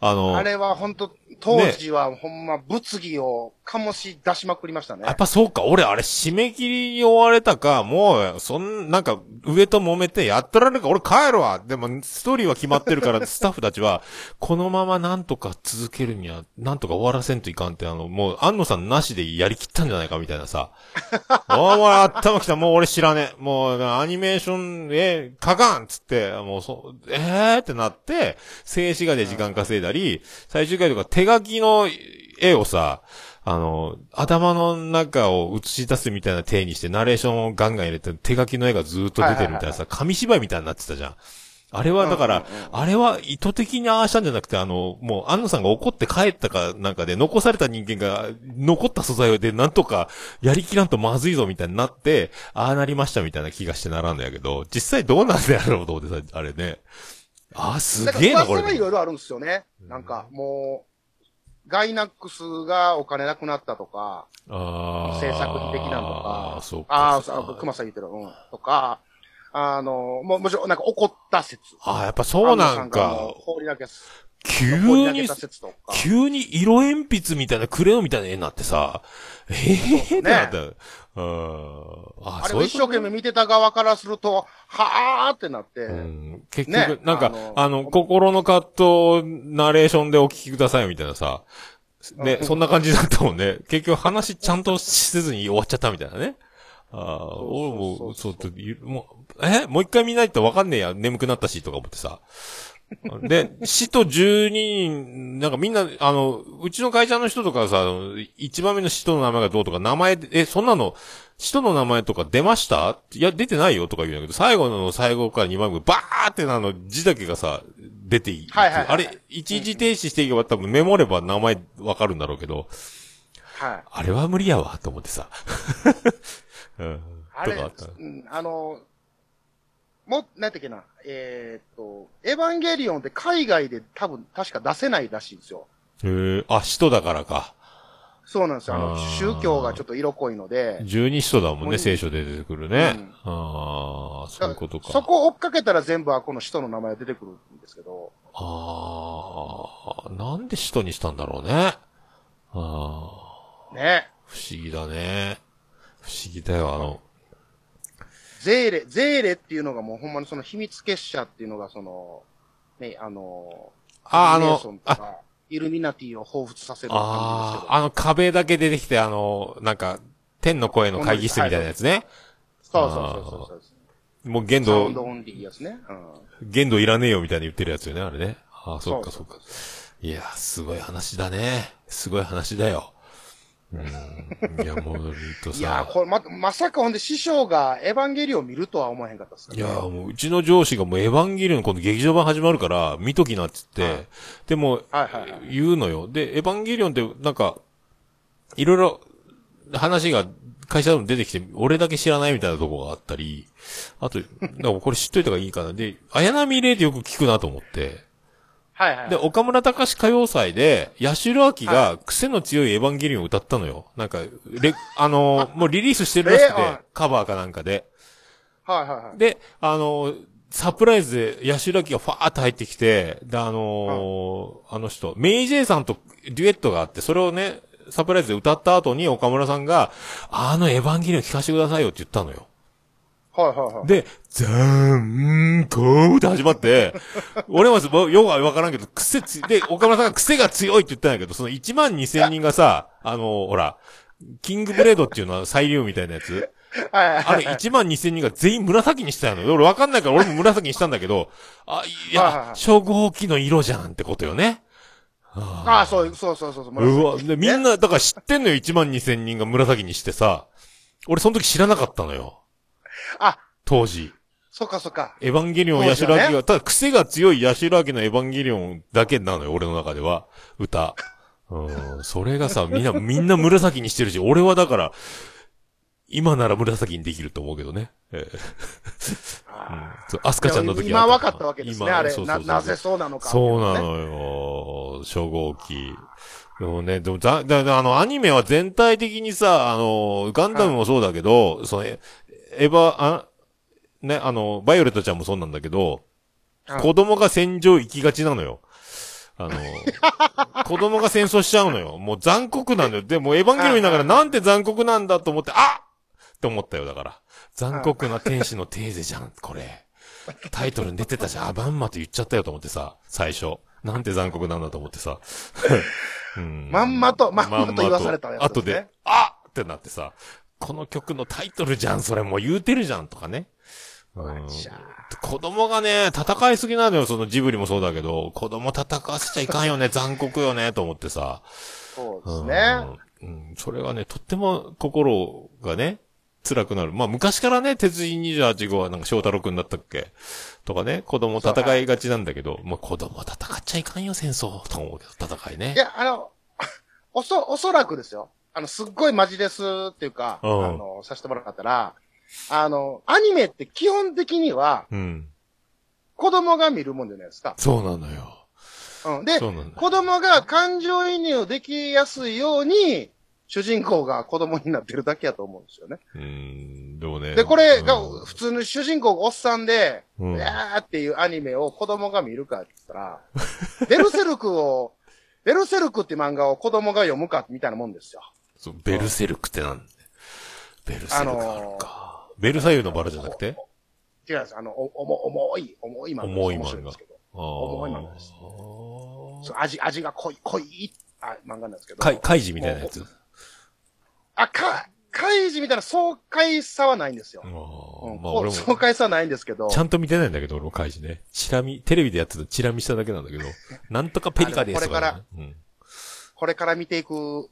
あの、あれは本当当時はほんま物議を醸し出しまくりましたね。やっぱそうか、俺あれ締め切りに追われたか、もう、そん、なんか、上と揉めてやってられるか、俺帰るわでも、ストーリーは決まってるから、スタッフたちは、このままなんとか続けるには、なんとか終わらせんといかんって、あの、もう、安野さんなしでやりきったんじゃないか、みたいなさ。お前、頭きた、もう俺知らねえ。もう、アニメーション、え書かんつって、もう、そ、えーってなって、静止画で時間稼いだり、最終回とか手書きの絵をさ、あの、頭の中を映し出すみたいな体にして、ナレーションをガンガン入れて、手書きの絵がずっと出てるみたいなさ、紙芝居みたいになってたじゃん。あれはだから、あれは意図的にああしたんじゃなくて、あの、もう、安野さんが怒って帰ったかなんかで、残された人間が、残った素材でなんとか、やりきらんとまずいぞみたいになって、ああなりましたみたいな気がしてならんだけど、実際どうなんだろうと思ってさ、あれね。ああ、すげえな、これ。いろいろあるんですよね。なんか、もう、ガイナックスがお金なくなったとか、あ制作費的なんとか、あそうか。ああ、熊さん言ってる、うん、とか、あの、も、もちろん、なんか怒った説。ああ、やっぱそうなんか。放り投げ急に、急に色鉛筆みたいな、クレヨンみたいな絵になってさ、ええー、ってなった。ああれを一生懸命見てた側からすると、はーってなって。うん、結局、ね、なんか、あの、あの心の葛藤をナレーションでお聞きくださいみたいなさ、ね、そんな感じだったもんね。結局話ちゃんとせずに終わっちゃったみたいなね。ああ、俺も、そうって、もう、え？もう一回見ないとわかんねえや、眠くなったし、とか思ってさ。で、死と12人、なんかみんな、あの、うちの会社の人とかさ、一番目の死との名前がどうとか、名前、え、そんなの、死との名前とか出ました？いや、出てないよとか言うんだけど、最後の最後から2番目、バーってなの字だけがさ、出ていい。はいはい、はい、あれ、一時停止していけば多分メモれば名前わかるんだろうけど、はい。あれは無理やわ、と思ってさ。うん。あれ、うん、あの、も、なんてっけな、えー、っと、エヴァンゲリオンって海外で多分、確か出せないらしいんですよ。へえ、あ、使徒だからか。そうなんですよ。あの、宗教がちょっと色濃いので。十二使徒だもんね、聖書で出てくるね。うん、ああ、そういうことか。そこを追っかけたら全部はこの使徒の名前が出てくるんですけど。ああ、なんで使徒にしたんだろうね。ああ。ね。不思議だね。不思議だよ、あの、ゼーレ、ゼーレっていうのがもうほんまにその秘密結社っていうのがその、ね、あの、あ、あの、あイルミナティを彷彿させる感じですけど。ああの壁だけ出てきて、あの、なんか、天の声の会議室みたいなやつね。そうそうそうそうそう。もう限度、ねうん、限度いらねえよみたいに言ってるやつよね、あれね。ああ、そっかそっか。いや、すごい話だね。すごい話だよ。うん。いや、もう、とさ。いや、これ、ま、まさかほんで師匠がエヴァンゲリオン見るとは思えへんかったっすね。いや、もう、うちの上司がもうエヴァンゲリオン今度劇場版始まるから、見ときなっつって、はい、でも、はいはいはい、言うのよ。で、エヴァンゲリオンって、なんか、いろいろ、話が、会社でも出てきて、俺だけ知らないみたいなとこがあったり、あと、これ知っといた方がいいかな。で、綾波レイでよく聞くなと思って。はいはい。で、岡村隆史歌謡祭で、ヤシュルアキが癖の強いエヴァンゲリオンを歌ったのよ。なんか、レ、あのー、もうリリースしてるらしくて、カバーかなんかで。はいはいはい。で、あのー、サプライズでヤシュルアキがファーって入ってきて、で、あのー、あの人、メイジェイさんとデュエットがあって、それをね、サプライズで歌った後に岡村さんが、あのエヴァンゲリオン聞かせてくださいよって言ったのよ。はいはいはい。で、ザーンコーって始まって、俺はよくわからんけど、癖つ、で、岡村さんが癖が強いって言ったんだけど、その1万2千人がさ、あの、ほら、キングブレードっていうのは最流みたいなやつ。はいはいあれ1万2千人が全員紫にしたのよ。俺わかんないから俺も紫にしたんだけど、あ、いや、初号機の色じゃんってことよね。ああ、そう、そうそうそうそう。うわ、で、みんな、だから知ってんのよ、1万2千人が紫にしてさ。俺その時知らなかったのよ。あ、当時。そっかそっか。エヴァンゲリオン、ヤシュラキが、ね、ただ癖が強いヤシュラキのエヴァンゲリオンだけなのよ、俺の中では。歌。うん、それがさ、みんな、みんな紫にしてるし、俺はだから、今なら紫にできると思うけどね。えー、あそうアスカちゃんの時今分かったわけですね、あれそうそうそうなぜそうなのか、そうなね。のよ。初号機。でもね、でもだ、だ、だあの、アニメは全体的にさ、あの、ガンダムもそうだけど、その、エエヴァ、あ、ね、あの、バイオレットちゃんもそうなんだけど、はい子供が戦場行きがちなのよ。あの、子供が戦争しちゃうのよ。もう残酷なのよ。でも、エヴァンゲリオン見ながらなんて残酷なんだと思って、あって思ったよ、だから。残酷な天使のテーゼじゃん、これ。タイトルに出てたじゃん。あ、バンマと言っちゃったよと思ってさ、最初。なんて残酷なんだと思ってさ。う んまんまとまんまと言わされたやつね後で、あってなってさ、この曲のタイトルじゃん、それもう言うてるじゃんとかね。うん子供がね、戦いすぎなのよ、そのジブリもそうだけど、子供戦わせちゃいかんよね、残酷よね、と思ってさ。そうですね。うん。うん。それがね、とっても心がね、辛くなる。まあ昔からね、鉄人28号はなんか翔太郎くんだったっけ？とかね、子供戦いがちなんだけど、まあ子供戦っちゃいかんよ、戦争。と思うけど、戦いね。いや、あの、おそ、おそらくですよ。あの、すっごいマジですっていうか、あうんの、させてもらったら、あの、アニメって基本的にはうん。子供が見るもんじゃないですか。そうなのよ。うん。でそうなん子供が感情移入できやすいように、主人公が子供になってるだけやと思うんですよね。うん、でもね。で、これがうん普通に主人公がおっさんで、うんうわーっていうアニメを子供が見るかって言ったら、ベルセルクを、ベルセルクって漫画を子供が読むかみたいなもんですよ。そうベルセルクってなんだ？ベルセルクあるか。ベルサイユのバラじゃなくて？違うんです。あの、お重重い、重い漫画。重い漫画重い漫画ですそう味、味が濃い、濃い、あ漫画なんですけど。カイ、カイジみたいなやつ？あ、か、怪事みたいな爽快さはないんですようんまあ俺も、爽快さはないんですけど。ちゃんと見てないんだけど、俺もカイジね。チラ見、テレビでやってたチラ見しただけなんだけど、なんとかペリカですとか、ね。あでもうん。これから見ていく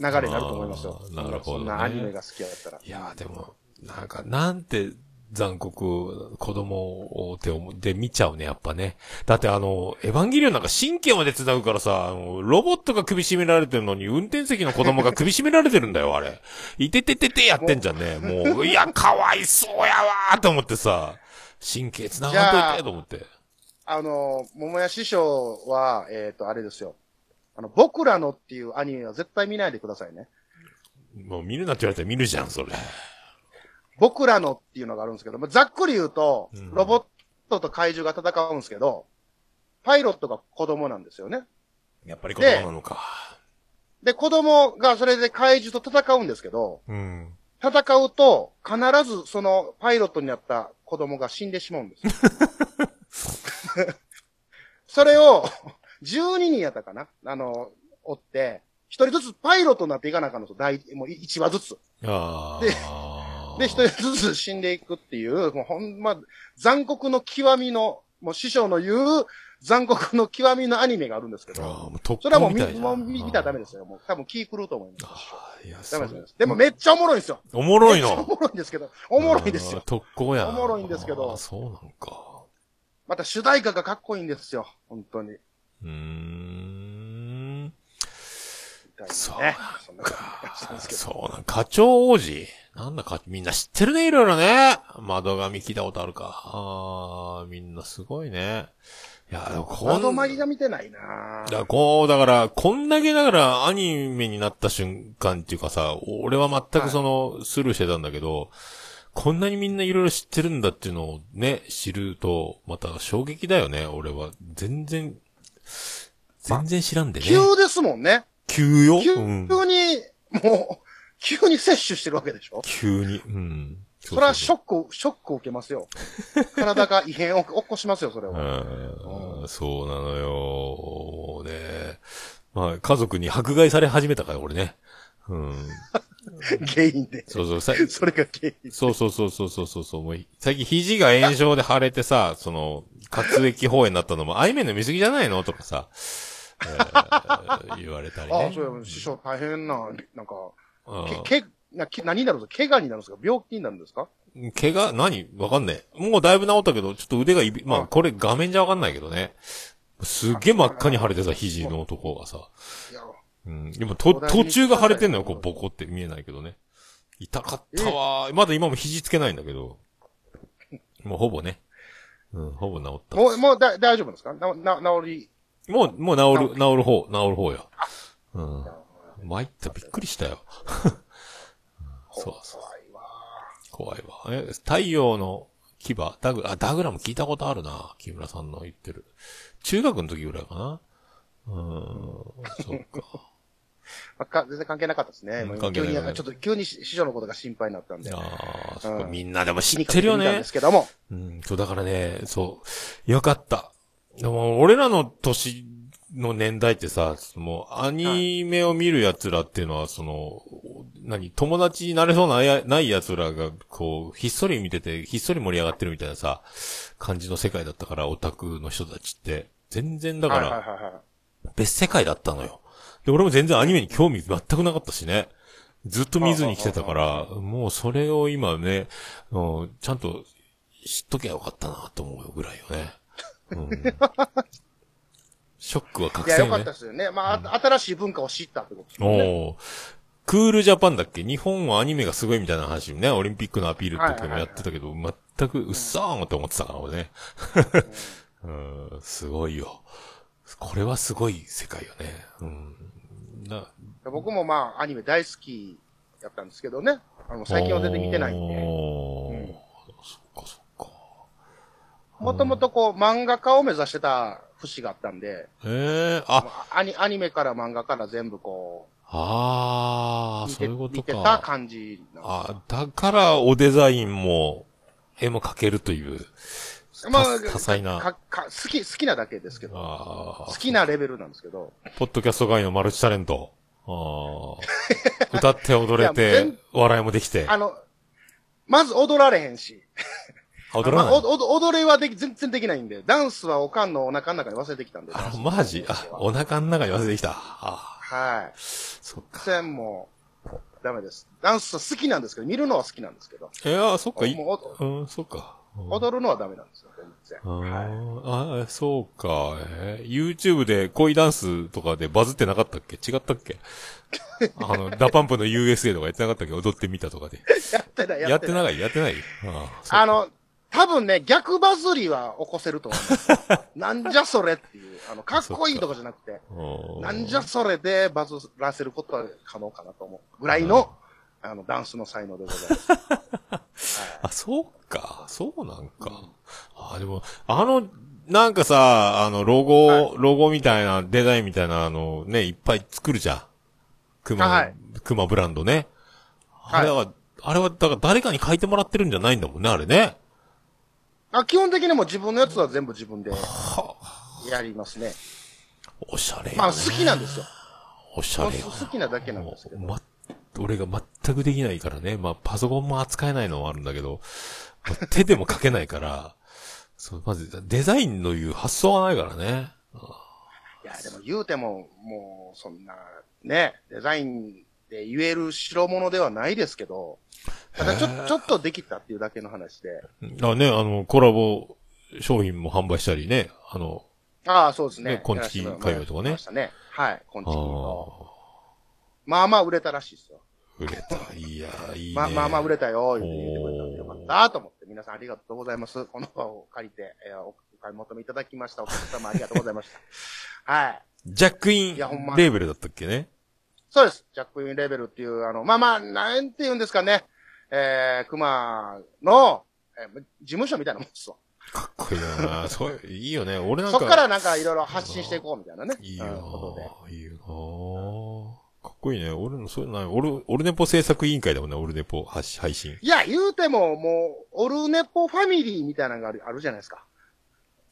流れになると思いますよなるほどねそんなアニメが好きだったら。いやーでも、なんか、なんて残酷、子供をって思って見ちゃうね、やっぱね。だってあの、エヴァンゲリオンなんか神経まで繋ぐからさ、あのロボットが首絞められてるのに、運転席の子供が首絞められてるんだよ、あれ。いててててやってんじゃんね。もう、いや、かわいそうやわーと思ってさ、神経繋がんといて、と思って。あの、桃屋師匠は、えっ、と、あれですよ。あの、僕らのっていうアニメは絶対見ないでくださいね。もう見るなって言われたら見るじゃん、それ。僕らのっていうのがあるんですけど、まあざっくり言うとうん、ロボットと怪獣が戦うんですけど、パイロットが子供なんですよね。やっぱり子供なのか。で、子供がそれで怪獣と戦うんですけど、うん。戦うと、必ずそのパイロットになった子供が死んでしまうんですよ。それを、12人やったかな？あの、追って、一人ずつパイロットになっていかなあかんのですよ。第、もう1話ずつ。あであ。で、一人ずつ死んでいくっていう、もうほんま、残酷の極みの、もう師匠の言う残酷の極みのアニメがあるんですけど、もう特それはもう見もう見たらダメですよ。もう多分気狂うと思います。いや、ダメです。でもめっちゃおもろいんですよ。おもろいめっちゃおの。もろいんですけど、おもろいんですよ。特攻やな。おもろいんですけどそうなんか。また主題歌がかっこいいんですよ。本当に。うーん。ね。そんなんですけど。そうなん、課長王子なんだか、みんな知ってるね、いろいろね。窓紙聞いたことあるか。ああ、みんなすごいね。いや、でもこん窓マギが見てないなだこう、だから、こんだけだからアニメになった瞬間っていうかさ、俺は全くその、スルーしてたんだけど、こんなにみんないろいろ知ってるんだっていうのをね、知ると、また衝撃だよね、俺は。全然、全然知らんでね。急ですもんね。急よ？急うん。に、もう、急に摂取してるわけでしょ？急に。うん。それはショッョック、ショックを受けますよ。体が異変を起こしますよ、それは。うん、そうなのよ。ねまあ、家族に迫害され始めたから、俺ね。うん。原因で。そうそう、さそれが原因。そうそうそうそうそうそうそう。もう、最近肘が炎症で腫れてさ、その、活液放炎になったのも、アイメンの見過ぎじゃないの？とかさ、えー言われたりね。ああ、そうや、師匠大変な、なんか、うんけ、け、な、け何になるんですか怪我になるんですか病気になるんですか？怪我、何？わかんねえ。もうだいぶ治ったけど、ちょっと腕がいび、まあ、あこれ画面じゃわかんないけどね。すっげえ真っ赤に腫れてさ、肘のとこがさ。いや、うん。でも、と、途中が腫れてんのよ、こう、ボコって見えないけどね。痛かったわー。まだ今も肘つけないんだけど。もうほぼね。うん、ほぼ治った。もう、もうだ、大丈夫ですか？な、な、治り、もう、もう治る、治る方、治る方よ。うん。参った、びっくりしたよ。そうそう。怖いわ。怖いわ。え、太陽の牙ダグ、あ、ダグラム聞いたことあるな。木村さんの言ってる。中学の時ぐらいかな。うーん、そっか。まあか全然関係なかったですね。うんもう関係ない急に、ちょっと急に師匠のことが心配になったんで。ああ、うんみんなでも知ってるよねで。すけども。うん、そう、だからね、そう、よかった。でも、俺らの年の年代ってさ、もう、アニメを見る奴らっていうのは、その、何、友達になれそうなやない奴らが、こう、ひっそり見てて、ひっそり盛り上がってるみたいなさ、感じの世界だったから、オタクの人たちって。全然だから。別世界だったのよ。で、俺も全然アニメに興味全くなかったしね。ずっと見ずに来てたから、もうそれを今ね、うんちゃんと知っときゃよかったなと思うぐらいよね。うん、ショックはいや、よ覚醒ねかったで。すよね。まあ、あ新しい文化を知ったってことですよね。おークールジャパンだっけ？日本はアニメがすごいみたいな話ね、オリンピックのアピールって時もやってたけど、全くうっさーんって思ってたから、俺ね。うん、すごいよ。これはすごい世界よね。うん。な、僕もまあ、アニメ大好きやったんですけどね。あの、最近は全然見てないんで。そっかそっか。もともとこう、漫画家を目指してた節があったんで、ええあ、アニアニメから漫画から全部こああ、う、見てそういうこと見てたか。感じなんですあだからおデザインも、絵も描けるという。まあ、多彩なかか好き、好きなだけですけど、ああ好、きなレベルなんですけど、ポッドキャスト界のマルチタレント。ああ。歌って踊れて全、笑いもできて。あの、まず踊られへんし、まああ踊らない？おお踊れはでき全然できないんで、ダンスはおかんのお腹の中に忘れてきたんで。あス、マジ？あ、お腹の中に忘れてきた。あはい。そっか。全然もう、ダメです。ダンスは好きなんですけど、見るのは好きなんですけど、いや、そっか、い、もううん、そっか。うん。踊るのはダメなんですよ、全然。あはい。ーあ、そうか。えー YouTube で恋ダンスとかでバズってなかったっけ？違ったっけ？あの、 DA PUMP の USA とかやってなかったっけ？踊ってみたとかで。やってない、やってない。ない？やってない？あの、多分ね、逆バズりは起こせると思います。なんじゃそれっていう、あの、かっこいいとかじゃなくて、うんなんじゃそれでバズらせることは可能かなと思う。ぐらいの、あの、ダンスの才能でございます。あ、そうか。そうなんか。あ、でも、あの、なんかさ、あの、ロゴ、はいロゴみたいな、デザインみたいな、あの、ね、いっぱい作るじゃん。クマ、はいクマブランドね。あはいれは、あれは、だから誰かに書いてもらってるんじゃないんだもんね、あれね。あ基本的にもう自分のやつは全部自分ではやりますね。おしゃれよね。まあ好きなんですよ。おしゃれよ。好きなだけなんですけど。ま、俺が全くできないからね。まあ、パソコンも扱えないのもあるんだけど、まあ手でも書けないから、そう、まず、デザインのいう発想がないからね。いや、でも言うても、もう、そんな、ね、デザインで言える代物ではないですけど、ただちょ、ちょっとできたっていうだけの話で。あね、あの、コラボ商品も販売したりね、あの、ああ、そうですね。ね昆虫界隈とかねましたね。はい、昆あ虫の。あ、まあまあ売れたらしいですよ。売れた。いや、いいね。まあまあまあ売れたよ、言ってくれたんでよかったと思って、皆さんありがとうございます。この場を借りて、えーおお買い求めいただきました。お客様ありがとうございました。はい。ジャックインいやほんまレーベルだったっけね？そうです。ジャックインレベルっていう、あの、まあまあ、なんて言うんですかね。えー、熊の、えー事務所みたいなもんですわ。かっこいいな そう、いいよね。俺なんか。そっからなんかいろいろ発信していこうみたいなね。いいようんことで。な、いいよこいいね。俺の、そういうのない。俺、オルネポ制作委員会だもんね、オルネポ配配信。いや、言うても、もう、オルネポファミリーみたいなのがあるあるじゃないですか。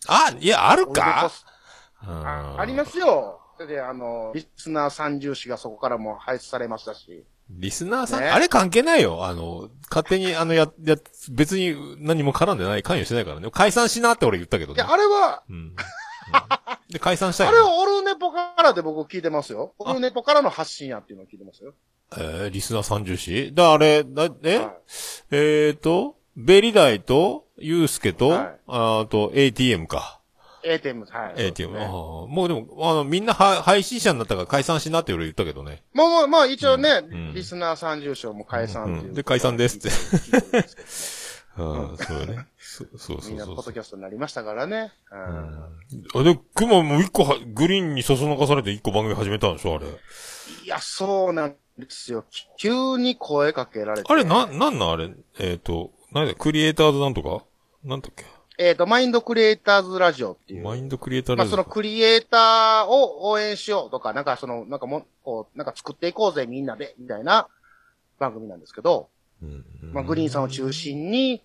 あ、いや、あるか？ポあありますす。よ。で、あの、リスナー三重視がそこからも配出されましたし。リスナーさん、ねあれ関係ないよ。あの、勝手に、あの、や、や、別に何も絡んでない、関与してないからね。解散しなって俺言ったけどねいや、。あれは、うん。う んで、解散したよ、あれはオルネポからで僕聞いてますよ。オルネポからの発信やっていうのを聞いてますよ。えー、リスナー30子だ、あれ、だ、え、はい。えーと、ベリダイと、ユースケと、はい。あと、ATM か。ATM、はい。ATM。ね。もうでも、あの、みんなは配信者になったから解散しなって俺言ったけどね。もう、もう、まあ一応ね、ん。リスナー三重賞も解散っていう、うんで解散ですって 聞いてるんですけどねああ、そうよね。そそうみんなそうそうポッドキャストになりましたからね。う。うんん。あ、で、熊も一個は、グリーンにそそのかされて一個番組始めたんでしょあれ。いや、そうなんですよ。き急に声かけられて。あれ、な、なんなんあれ？えっ、と、なんだ、クリエイターズなんとか？なんだっけ？えっ、と、マインドクリエイターズラジオっていう。マインドクリエイターまあ、ズそのクリエイターを応援しようとか、なんかその、なんかも、こう、なんか作っていこうぜ、みんなで、みたいな番組なんですけど、うんまあ、グリーンさんを中心に、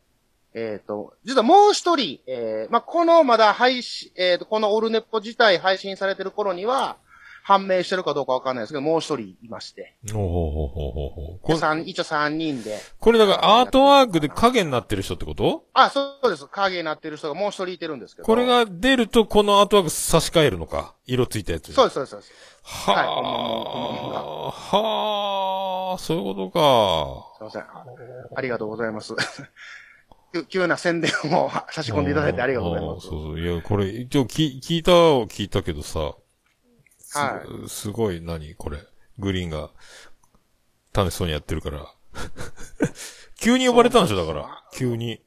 えっ、と、実はもう一人、えー、まあ、このまだ配信、えっ、と、このオルネポ自体配信されてる頃には、判明してるかどうかわかんないですけど、もう一人いまして。ほうほうほうほうほうほうこれ、三一応三人で。これだからアートワークで影になってる人ってこと？あ、そうです。影になってる人がもう一人いてるんですけど。これが出るとこのアートワーク差し替えるのか？色ついたやつに。そうです、そうです、そうです。ははいほんまもんがあ、はあ、そういうことか。すいません。あ ありがとうございます。急急な宣伝を差し込んでいただいてありがとうございます。そうそう。いや、これ、一応聞聞いたは聞いたけどさ、す,、はすごい、何これ。グリーンが楽しそうにやってるから。急に呼ばれたんでしょだから。急に。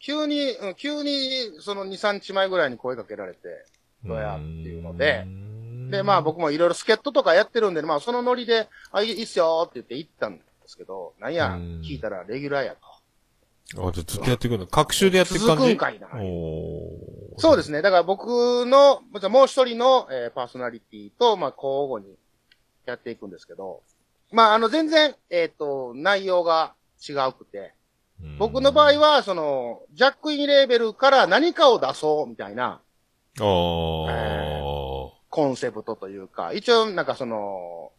急に、うん急に、その2、3日前ぐらいに声かけられて、どうやっていうので、で、まあ僕もいろいろ助っ人とかやってるんで、まあそのノリで、あ、いいいっすよって言って行ったんですけど、なんや、うん聞いたらレギュラーやと。あ、じゃあずっとやっていくんだ。各週でやっていく感じ続くんかいなそうですね。だから僕の、じゃあもう一人の、えーパーソナリティと、まあ交互にやっていくんですけど、まああの全然、えっ、と、内容が違うくて、僕の場合は、その、ジャックインレーベルから何かを出そうみたいなああ、コンセプトというか、一応なんかその、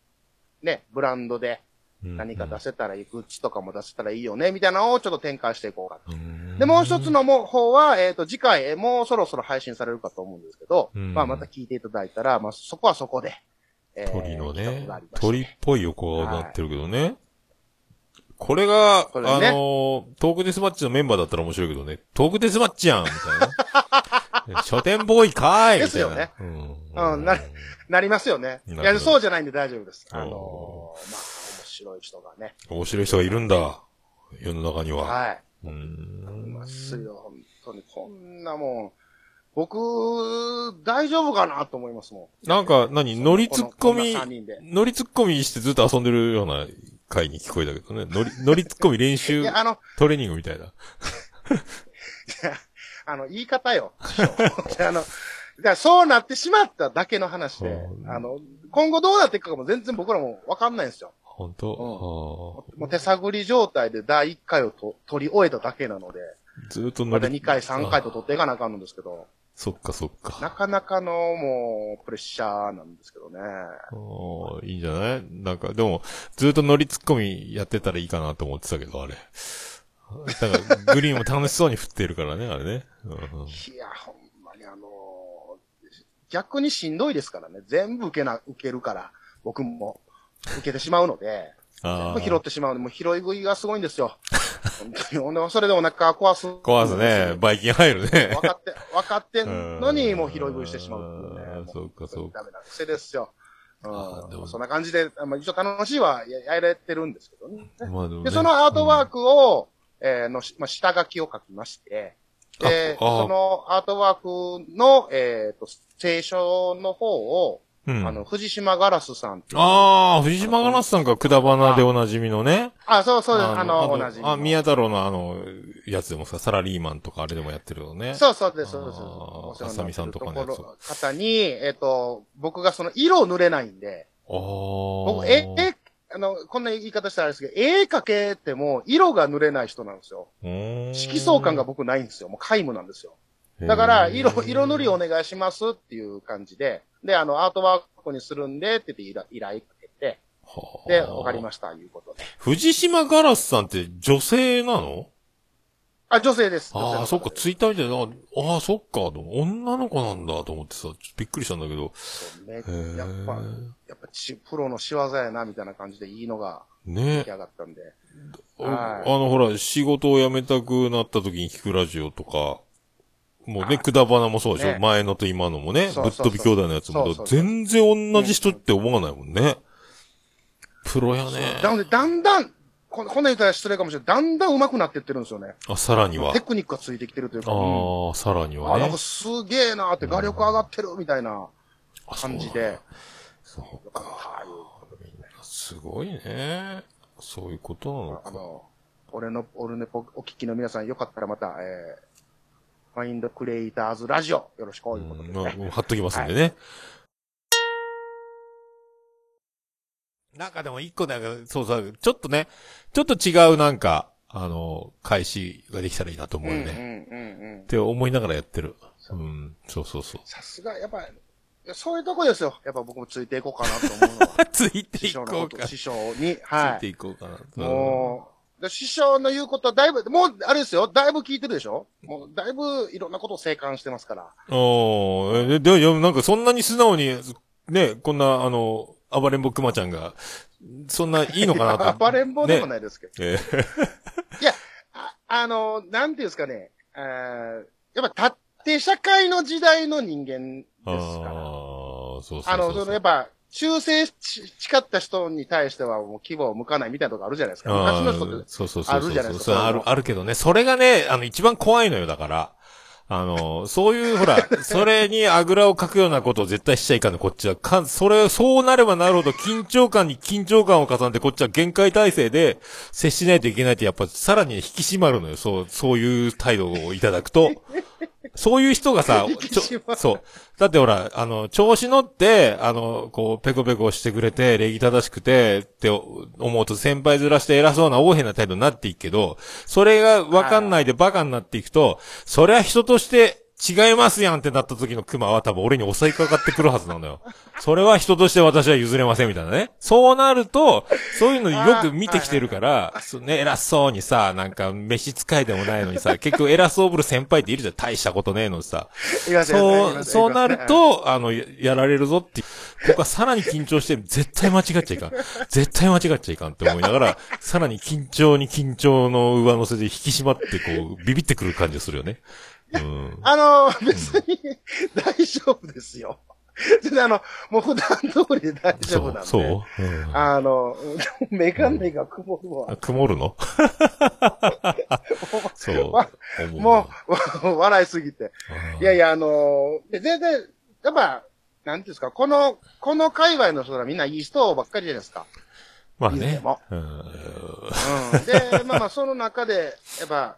ね、ブランドで何か出せたらいい、グッズとかも出せたらいいよね、みたいなのをちょっと展開していこうかと。うん。で、もう一つのも方は、えっ、と、次回、えーもうそろそろ配信されるかと思うんですけど、うん。まあまた聞いていただいたら、まあそこはそこで、えー鳥のね鳥っぽい横顔になってるけどね。これが、これね。あのートークデスマッチのメンバーだったら面白いけどね、トークデスマッチやんみたいな。書店ボーイかーい。ですよねうん。うんななりますよね。いや、そうじゃないんで大丈夫です。あのーおまあ、面白い人がね。面白い人がいるんだ。世の中には。はい。ういん。ますよ、本当に。こんなもん、僕、大丈夫かなと思いますもなんか、何？乗りツッコミこのこんな三人で、乗りツッコミしてずっと遊んでるような回に聞こえたけどね。乗り、乗りツッコミ練ん。い習や、あの、トレーニングみたいな。い やあの、言い方よ。あの、だそうなってしまっただけの話でう、んあの、今後どうなっていくかも全然僕らもわかんないんですよ。本当、もう手探り状態で第1回をと取り終えただけなので、ずっと乗またり。2回、3回とあ取っていかなあかんのですけど、そっかそっなか。かなかのもう、プレッシャーなんですけどね。おーいいんじゃない？なんか、でも、ずっと乗りツッコミやってたらいいかなと思ってたけど、あれ。だから、グリーンも楽しそうに振ってるからね、あれね。いや、ほんまにあの逆にしんどいですからね。全部受けな、受けるから、僕も受けてしまうので、全あ部拾ってしまうので、もう拾い食いがすごいんですよ。本当に。それでお腹壊す。壊すね。バイキン入るね分。かって、分かってんのに、うんもう拾い食いしてしまううね。うんそうかそうかダメな癖ですよ。あーでもうん。そんな感じで、あまあ、一応楽しいはややれてるんですけどね。まあでもねで、そのアートワークを、えーのし、まあ、下書きを書きまして、で、ああそのアートワークの、えっ、と、聖書の方を、うん。あの、藤島ガラスさんああ、藤島ガラスさんがくだばなでおなじみのね。あ、そうそうです。あの、同じ。あ、宮太郎のあの、やつでもさ、サラリーマンとかあれでもやってるよね。そうそうです、そうです。あーお世話になってる浅見さんとかのやつ方に、えっ、と、僕がその色を塗れないんで、ああ。僕、え、え、あの、こんな言い方したらあれですけど、絵描けても色が塗れない人なんですよ。色相感が僕ないんですよ。もう皆無なんですよ。だから、色、色塗りお願いしますっていう感じで、で、あの、アートワークにするんで、って言って依頼依頼かけて、で、わかりました、いうことで。藤島ガラスさんって女性なの？あ、女性です。ああ、そっか、ツイッター見て、ああ、そっか、と女の子なんだと思ってさ、びっくりしたんだけど。ねやっぱ、やっぱち、プロの仕業やな、みたいな感じでいいのがね。出来上がったんで。あはい。あの、ほら、仕事を辞めたくなった時に聞くラジオとか、もうね、くだばなもそうでしょ、ね。前のと今のもね、ぶっ飛び兄弟のやつも。全然同じ人って思わないもんね。プロやね。なので、だんだん、こんな言ったら失礼かもしれない。だんだん上手くなってってるんですよね。あ、さらにはテ。クニックがついてきてるというか。うんああ、さらにあ、はねなんか。すげえなーって、画力上がってるみたいなあ感じで。。そうよかすごいね。そういうことなのか。あの、俺の、俺のお聞きの皆さんよかったらまた、えー、マインドクリエイターズラジオ、よろしく、うということでん、まあね。貼っときますんでね。なんかでも一個なんか、そうそう、ちょっとね、ちょっと違うなんか、あの、開始ができたらいいなと思うよね。うんうんうんうんっ。て思いながらやってる。うん、そうそうそう。さすが、やっぱ、そういうとこですよ。やっぱ僕もついていこうかなと思うのは。ついて師いこうか。師匠に、いはい。ていこうかな。もう、で師匠の言うことはだいぶ、もう、あれですよ、だいぶ聞いてるでしょもう、だいぶいろんなことを静観してますから。うん。おーえで、いや、なんかそんなに素直に、ね、こんな、あの、暴れんぼくまちゃんが、そんないいのかなと。暴れん坊でもねないですけど。えいや、ああの、なんていうんですかね、えーやっぱ縦社会の時代の人間ですああから。ー、そうそうそうあの、そのやっぱ、修正し誓った人に対してはもう希望を向かないみたいなとこあるじゃないですか。昔の人って。そうそうそう。あるじゃないですかある、あるけどね。それがね、あの、一番怖いのよ、だから。あの、そういう、ほら、それにあぐらをかくようなことを絶対しちゃいかんの、こっちは。かん、それ、そうなればなるほど、緊張感に緊張感を重ねて、こっちは限界体制で接しないといけないって、やっぱ、さらに引き締まるのよ。そう、そういう態度をいただくと。そういう人がさ ちょ、そう。だってほら、あの、調子乗って、あの、こう、ペコペコしてくれて、礼儀正しくて、って思うと先輩ずらして偉そうな横柄な態度になっていくけど、それがわかんないでバカになっていくと、そりゃ人として違いますやんってなった時のクマは多分俺に襲いかかってくるはずなのよ。それは人として私は譲れませんみたいなね。そうなると、そういうのよく見てきてるから、ね、偉そうにさ、なんか飯使いでもないのにさ、結局偉そうぶる先輩っているじゃん。大したことねえのにさ。そう、そうなると、あの、ややられるぞって僕はさらに緊張して、絶対間違っちゃいかん。絶対間違っちゃいかんって思いながら、さらに緊張に緊張の上乗せで引き締まって、こう、ビビってくる感じがするよね。うん。あの、別に大丈夫ですよ。全然あの、もう普段通りで大丈夫なんで。そう、そう、うんあの、メガネが曇るわあ。曇るの？そう。もう、笑いすぎて。いやいや、あので全然、やっぱ、なんていうんですか、この、この界隈の人らみんないい人ばっかりじゃないですか。まあね。うんうん。で、まあまあ、その中で、やっぱ、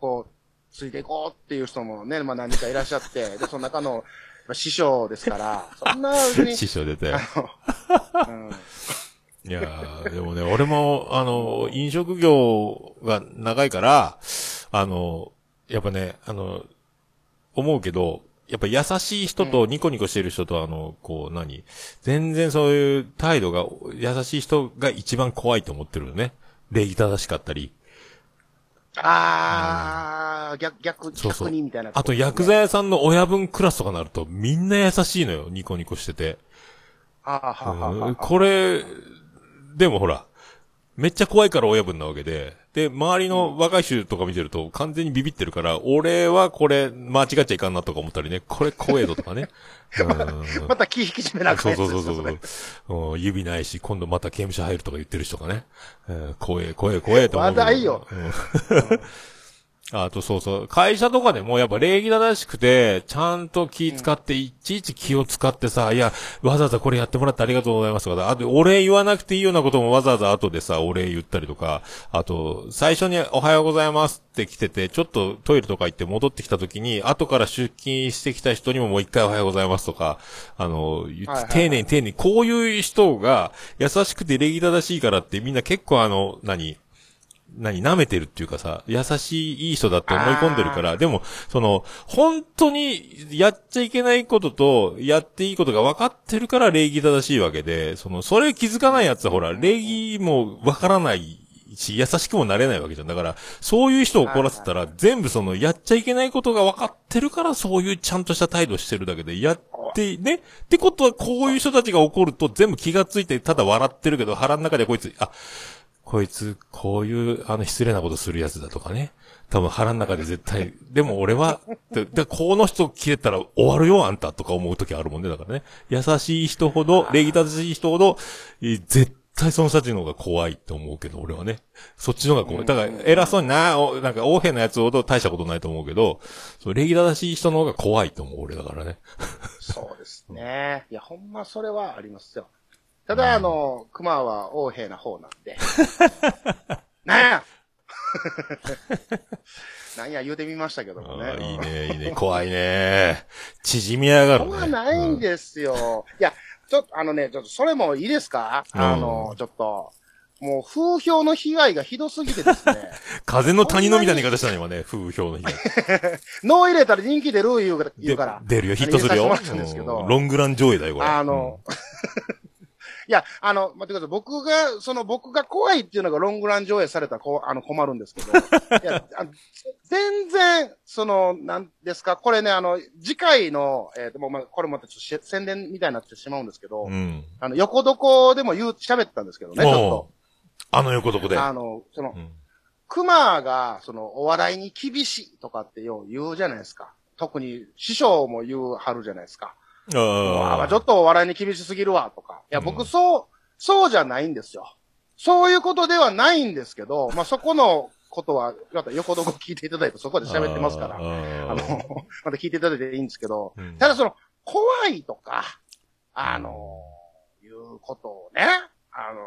こう、ついていこうっていう人もね、まあ何人かいらっしゃって、で、その中の、やっぱ師匠ですから、そんな別に、師匠出たよ。あの、うん。いやー、でもね、俺も、あの、飲食業が長いから、あの、やっぱね、あの、思うけど、やっぱ優しい人とニコニコしてる人と、あの、こう、何？全然そういう態度が、優しい人が一番怖いと思ってるよね。礼儀正しかったり。あー、逆、逆、そうそう逆にみたいな、あと、薬剤屋さんの親分クラスとかなると、みんな優しいのよ。ニコニコしてて。あーははは。これ、でもほら、めっちゃ怖いから親分なわけで、で、周りの若い衆とか見てると完全にビビってるから、俺はこれ間違っちゃいかんなとか思ったりね、これ怖えぞとかね。うん。また気引き締めなあかそうそうそうそう。そううん。指ないし、今度また刑務所入るとか言ってる人がね。うん。怖え、怖え、怖えと思うけど。話題よ。うんあとそうそう。会社とかでもやっぱ礼儀正しくて、ちゃんと気使って、いちいち気を使ってさ、いや、わざわざこれやってもらってありがとうございますとか、あと、お礼言わなくていいようなこともわざわざ後でさ、お礼言ったりとか、あと、最初におはようございますって来てて、ちょっとトイレとか行って戻ってきた時に、後から出勤してきた人にももう一回おはようございますとか、あの、丁寧に丁寧に、こういう人が優しくて礼儀正しいからってみんな結構あの、何？何、舐めてるっていうかさ、優しい、いい人だって思い込んでるから、でも、その、本当に、やっちゃいけないことと、やっていいことが分かってるから礼儀正しいわけで、その、それ気づかないやつはほら、礼儀も分からないし、優しくもなれないわけじゃん。だから、そういう人を怒らせたら、全部その、やっちゃいけないことが分かってるから、そういうちゃんとした態度してるだけで、やって、ね。ってことは、こういう人たちが怒ると、全部気がついて、ただ笑ってるけど、腹の中でこいつ、あ、こいつ、こういう、あの、失礼なことするやつだとかね。多分腹の中で絶対、でも俺は、で、でこの人切れたら終わるよ、あんたとか思う時あるもんね。だからね。優しい人ほど、礼儀正しい人ほど、え絶対その人たちの方が怖いって思うけど、俺はね。そっちの方が怖い。だから、偉そうにな、おなんか、横柄なやつほど大したことないと思うけど、そう、礼儀正しい人の方が怖いと思う、俺だからね。そうですね。いや、ほんまそれはありますよ。ただ、あの、熊は横柄な方なんで。なんや なんや言うてみましたけどもね。いいね、いいね。怖いね。縮み上がるそね。ないんですよ。いや、ちょっと、あのね、ちょっと、それもいいですか、うんあの、ちょっと、もう風評の被害がひどすぎてですね、風の谷のみたいな言い方したね、今ね。風評の日が。脳入れたら人気出る言うから。出るよ、ヒットするよ。んですけどうんロングラン上映だよ、これ。あの、いや、あの、待ってください。僕が、その僕が怖いっていうのがロングラン上映されたらこう、あの、困るんですけど。いや、あの全然、その、なんですか、これね、あの、次回の、えっ、と、もう、まあ、これまたちょっとし宣伝みたいになってしまうんですけど、うん。うん。あの、横床でも言う、喋ったんですけどね、ちょっもう、あの横どこで。と。あの、そのう、ん熊が、その、お笑いに厳しいとかってよう言うじゃないですか。特に、師匠も言うはるじゃないですか。あああ、ちょっとお笑いに厳しすぎるわ、とか。いや、うん。僕、そう、そうじゃないんですよ。そういうことではないんですけど、まあ、そこのことは、また横どこ聞いていただいて、そこで喋ってますから、ああのー、また聞いていただいていいんですけど、うん。ただその、怖いとか、あの、いうことをね、あの、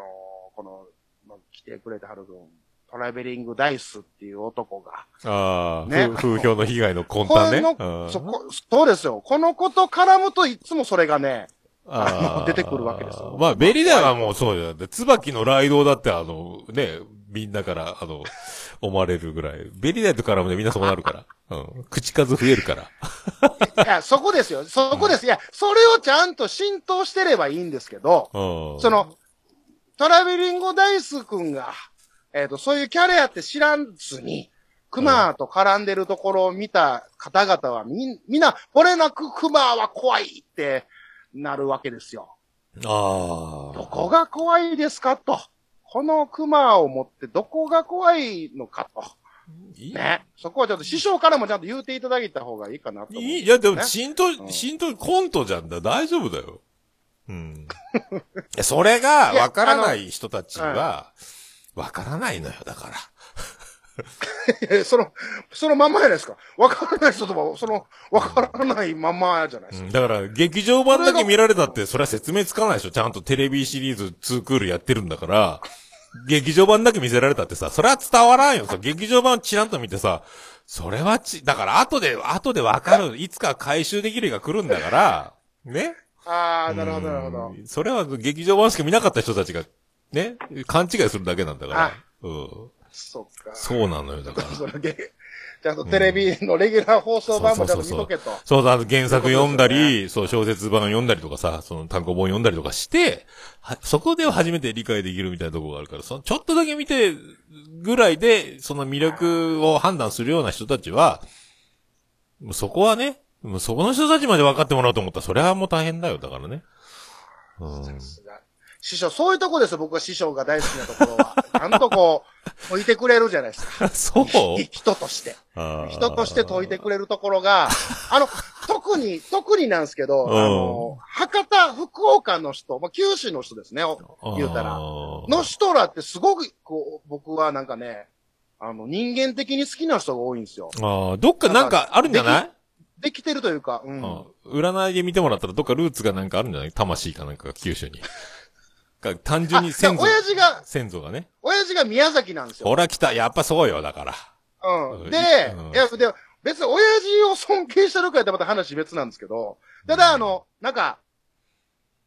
この、まあ来てくれてはる分、トラベリングダイスっていう男が、ああ、ねふ風評の被害の根こ端ね。そこ、そうですよ。このこと絡むといつもそれがね、あ出てくるわけですよまあ、ベリダーはもうそうだよ。で椿のライドだってあの、ね、みんなから、あの、思われるぐらい。ベリダーと絡むでみんなそうなるから。うん。口数増えるから。いや、そこですよ。そこです。いや、それをちゃんと浸透してればいいんですけど、うん。その、トラベリングダイス君が、えっ、と、そういうキャラやって知らんずに、クマと絡んでるところを見た方々はみん、みんな、これなくクマは怖いってなるわけですよ。ああ。どこが怖いですかと。このクマを持ってどこが怖いのかと。ね。そこはちょっと師匠からもちゃんと言うていただいた方がいいかなと思う、いいいや、でも、ね浸透、うん浸透コントじゃんだ。大丈夫だよ。うん。それが、わからない人たちは、わからないのよ、だから。え、その、そのまんまじゃないですか。わからない人とは、その、わからないまんまじゃないですか。うんだから、劇場版だけ見られたって、それは説明つかないでしょ。ちゃんとテレビシリーズ2クールやってるんだから、劇場版だけ見せられたってさ、それは伝わらんよ。さ劇場版ちらんと見てさ、それはち、だから後で、後でわかる。いつか回収できる日が来るんだから、ね。ああ、なるほど、なるほど。うんそれは劇場版しか見なかった人たちが、ね、勘違いするだけなんだからあ。うん。そっか。そうなのよ、だから。ちゃんとテレビのレギュラー放送版もちゃんと見とけと。そうだ、原作読んだり、そう、小説版読んだりとかさ、その単行本読んだりとかして、はそこで初めて理解できるみたいなところがあるから、そのちょっとだけ見てぐらいで、その魅力を判断するような人たちは、もうそこはね、もうそこの人たちまで分かってもらおうと思ったら、それはもう大変だよ、だからね。うん。師匠、そういうとこですよ、僕は師匠が大好きなところは。ちゃんとこう、解いてくれるじゃないですか。そう人として。人として解いてくれるところが、あの、特に、特になんですけど、うんあの、博多、福岡の人、まあ、九州の人ですね、お言うたら。の人らってすごく、こう、僕はなんかね、あの、人間的に好きな人が多いんですよ。あーどっかなんかあるんじゃない？できてるというか、うん。うん占いで見てもらったらどっかルーツがなんかあるんじゃない？魂かなんかが九州に。か単純にあ先祖。親父が、先祖がね。親父が宮崎なんですよ。ほら来た。やっぱそうよ、だから。うん。うんで、うんいや、で、別に親父を尊敬してるかやったらまた話別なんですけど、ただあの、なんか、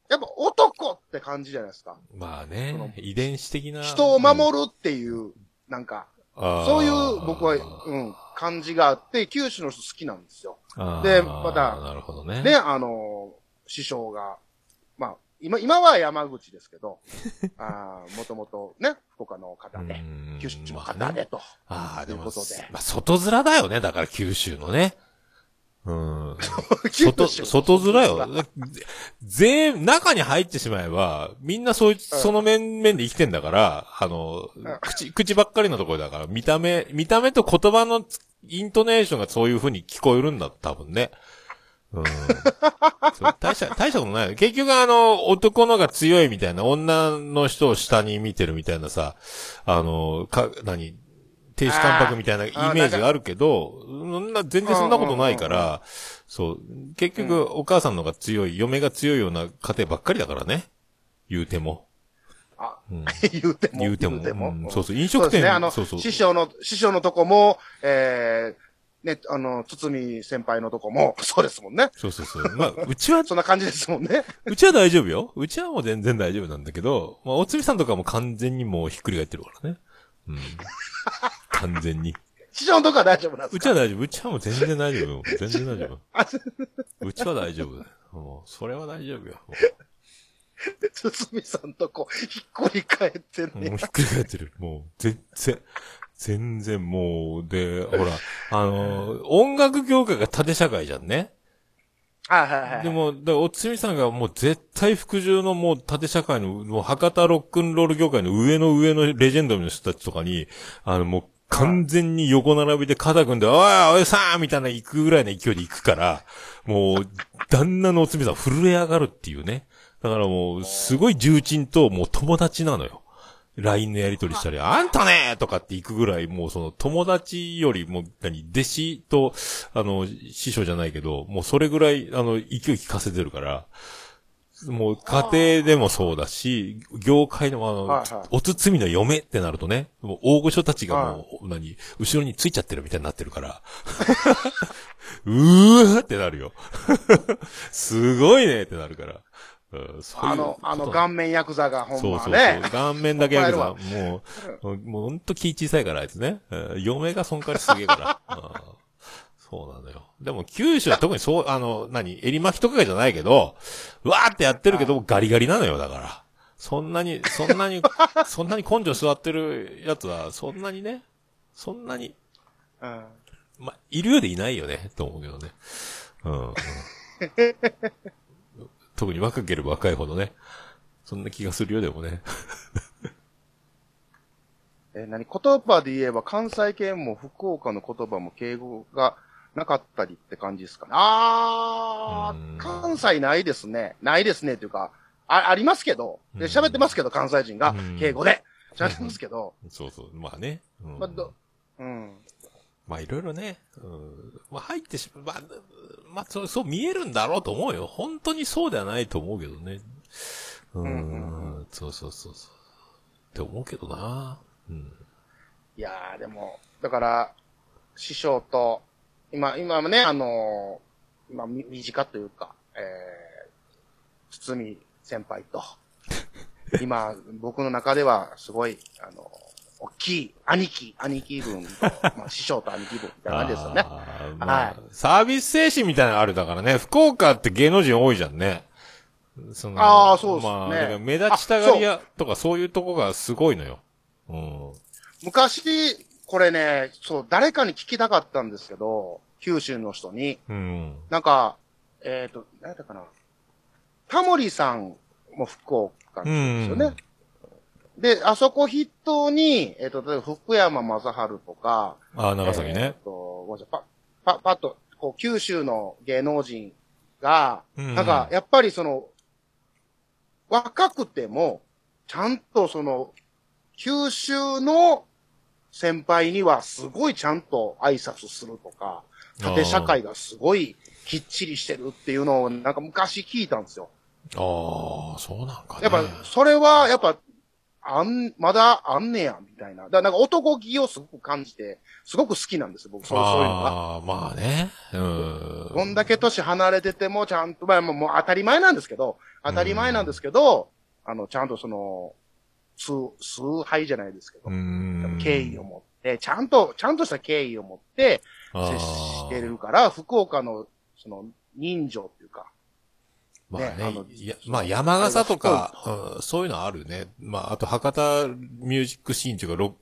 やっぱ男って感じじゃないですか。まあね、遺伝子的な。人を守るっていう、なんか、うんそういう僕は、うん、感じがあって、九州の人好きなんですよ。でまたなるほどね。で、あの、師匠が、まあ、今、今は山口ですけど、あーもともとね、福岡の方で、うん九州の方でと。ああ、でも、ということでまあ、外面だよね、だから九州のね。うん。九外、州外面よ。全員、中に入ってしまえば、みんなそういう、その面々で生きてんだから、あの、口、口ばっかりのところだから、見た目、見た目と言葉のイントネーションがそういう風に聞こえるんだ、多分ね。ううん。大した、大したことない。結局あの、男のが強いみたいな、女の人を下に見てるみたいなさ、あの、か、何、停止関白みたいなイメージがあるけど、そんな、全然そんなことないから、そう、結局、お母さんのが強い、嫁が強いような家庭ばっかりだからね。言うても。あ、うん、言うても。言うても。言うても。うん、そうそう、飲食店。そうの、そうそう師匠の、師匠のとこも、えー、ね、あの、つつみ先輩のとこも、そうですもんね。そうそうそう。まあ、うちは、そんな感じですもんね。うちは大丈夫よ。うちはもう全然大丈夫なんだけど、まあ、おつみさんとかも完全にもうひっくり返ってるからね。うん。完全に。師匠のとこは大丈夫なんですか？うちは大丈夫。うちはもう全然大丈夫。全然大丈夫。うちは大丈夫だよ。もう、それは大丈夫よ。つつみさんとこ、ひっくり返ってるね。もうひっくり返ってる。もう、全然、全然もう、で、ほら、あの、音楽業界が縦社会じゃんね。はいはいはい。でも、で、おつみさんがもう絶対服従のもう縦社会の、もう博多ロックンロール業界の上の上のレジェンドの人たちとかに、あのもう完全に横並びで肩組んで、おいおいさーみたいな行くぐらいの勢いで行くから、もう、旦那のおつみさん震え上がるっていうね。だからもう、すごい重鎮ともう友達なのよ。LINE のやりとりしたり、あんたねとかって行くぐらい、もうその友達よりも、何、弟子と、あの、師匠じゃないけど、もうそれぐらい、あの、勢い聞かせてるから、もう家庭でもそうだし、業界のあの、はいはい、おつつみの嫁ってなるとね、もう大御所たちがもう、はい、何、後ろについちゃってるみたいになってるから、うーってなるよ。すごいねってなるから。あの、あの顔面ヤクザがほんまね。そうそうそう。顔面だけヤクザ。もう、もうほんと気小さいからあいつね。嫁が損壊すげえから。そうなのよ。でも九州は特にそう、あの、何、襟巻きとかじゃないけど、わーってやってるけど、ガリガリなのよ、だから。そんなに、そんなに、そんなに根性座ってるやつは、そんなにね、そんなに、うん。ま、いるようでいないよね、と思うけどね。うん、うん。特に若ければ若いほどね。そんな気がするよ、でもね。え、何言葉で言えば関西圏も福岡の言葉も敬語がなかったりって感じですかね。あー、関西ないですね。ないですねっていうか、あ、ありますけど、で、喋ってますけど、関西人が、敬語で。喋ってますけど。そうそう、まあね。うん、まあ、うん。まあいろいろね、うん、まあ入ってしまう、まあ、まあそう、そう見えるんだろうと思うよ。本当にそうではないと思うけどね。うん、うん、そうそうそうそう。って思うけどな。うん。いやー、でも、だから、師匠と、今、今もね、あのー、今、身近というか、えー、堤先輩と、今、僕の中では、すごい、あのー、大きい、兄貴、兄貴分と、まあ、師匠と兄貴分みたいな感じですよね。まあ、はい。サービス精神みたいなのあるだからね、福岡って芸能人多いじゃんね。そのああ、そうですね。まあ、目立ちたがり屋とかそういうとこがすごいのよ。うん。昔、これね、そう、誰かに聞きたかったんですけど、九州の人に。うん。なんか、えっ、ー、と、何やったかな。タモリさんも福岡ですよね。うんで、あそこ筆頭に、えっ、ー、と、例えば福山雅治とか、ああ、長崎ね。えっ、ー、と、ごめんなさい、パ、パ、パッと、こう、九州の芸能人が、うんうん、なんか、やっぱりその、若くても、ちゃんとその、九州の先輩にはすごいちゃんと挨拶するとか、縦社会がすごいきっちりしてるっていうのをなんか昔聞いたんですよ。ああ、そうなんかね。やっぱ、それは、やっぱ、あん、まだあんねや、みたいな。だからなんか男気をすごく感じて、すごく好きなんですよ、僕、そうそういうのが。ああ、まあね。うん。こんだけ年離れてても、ちゃんと、まあもう当たり前なんですけど、当たり前なんですけど、あの、ちゃんとその、数、数杯じゃないですけど、敬意を持って、ちゃんと、ちゃんとした敬意を持って、接してるから、福岡の、その、人情っていうか、まあね、まあ山笠とか、うん、そういうのあるね。まああと博多ミュージックシーンっていうかロ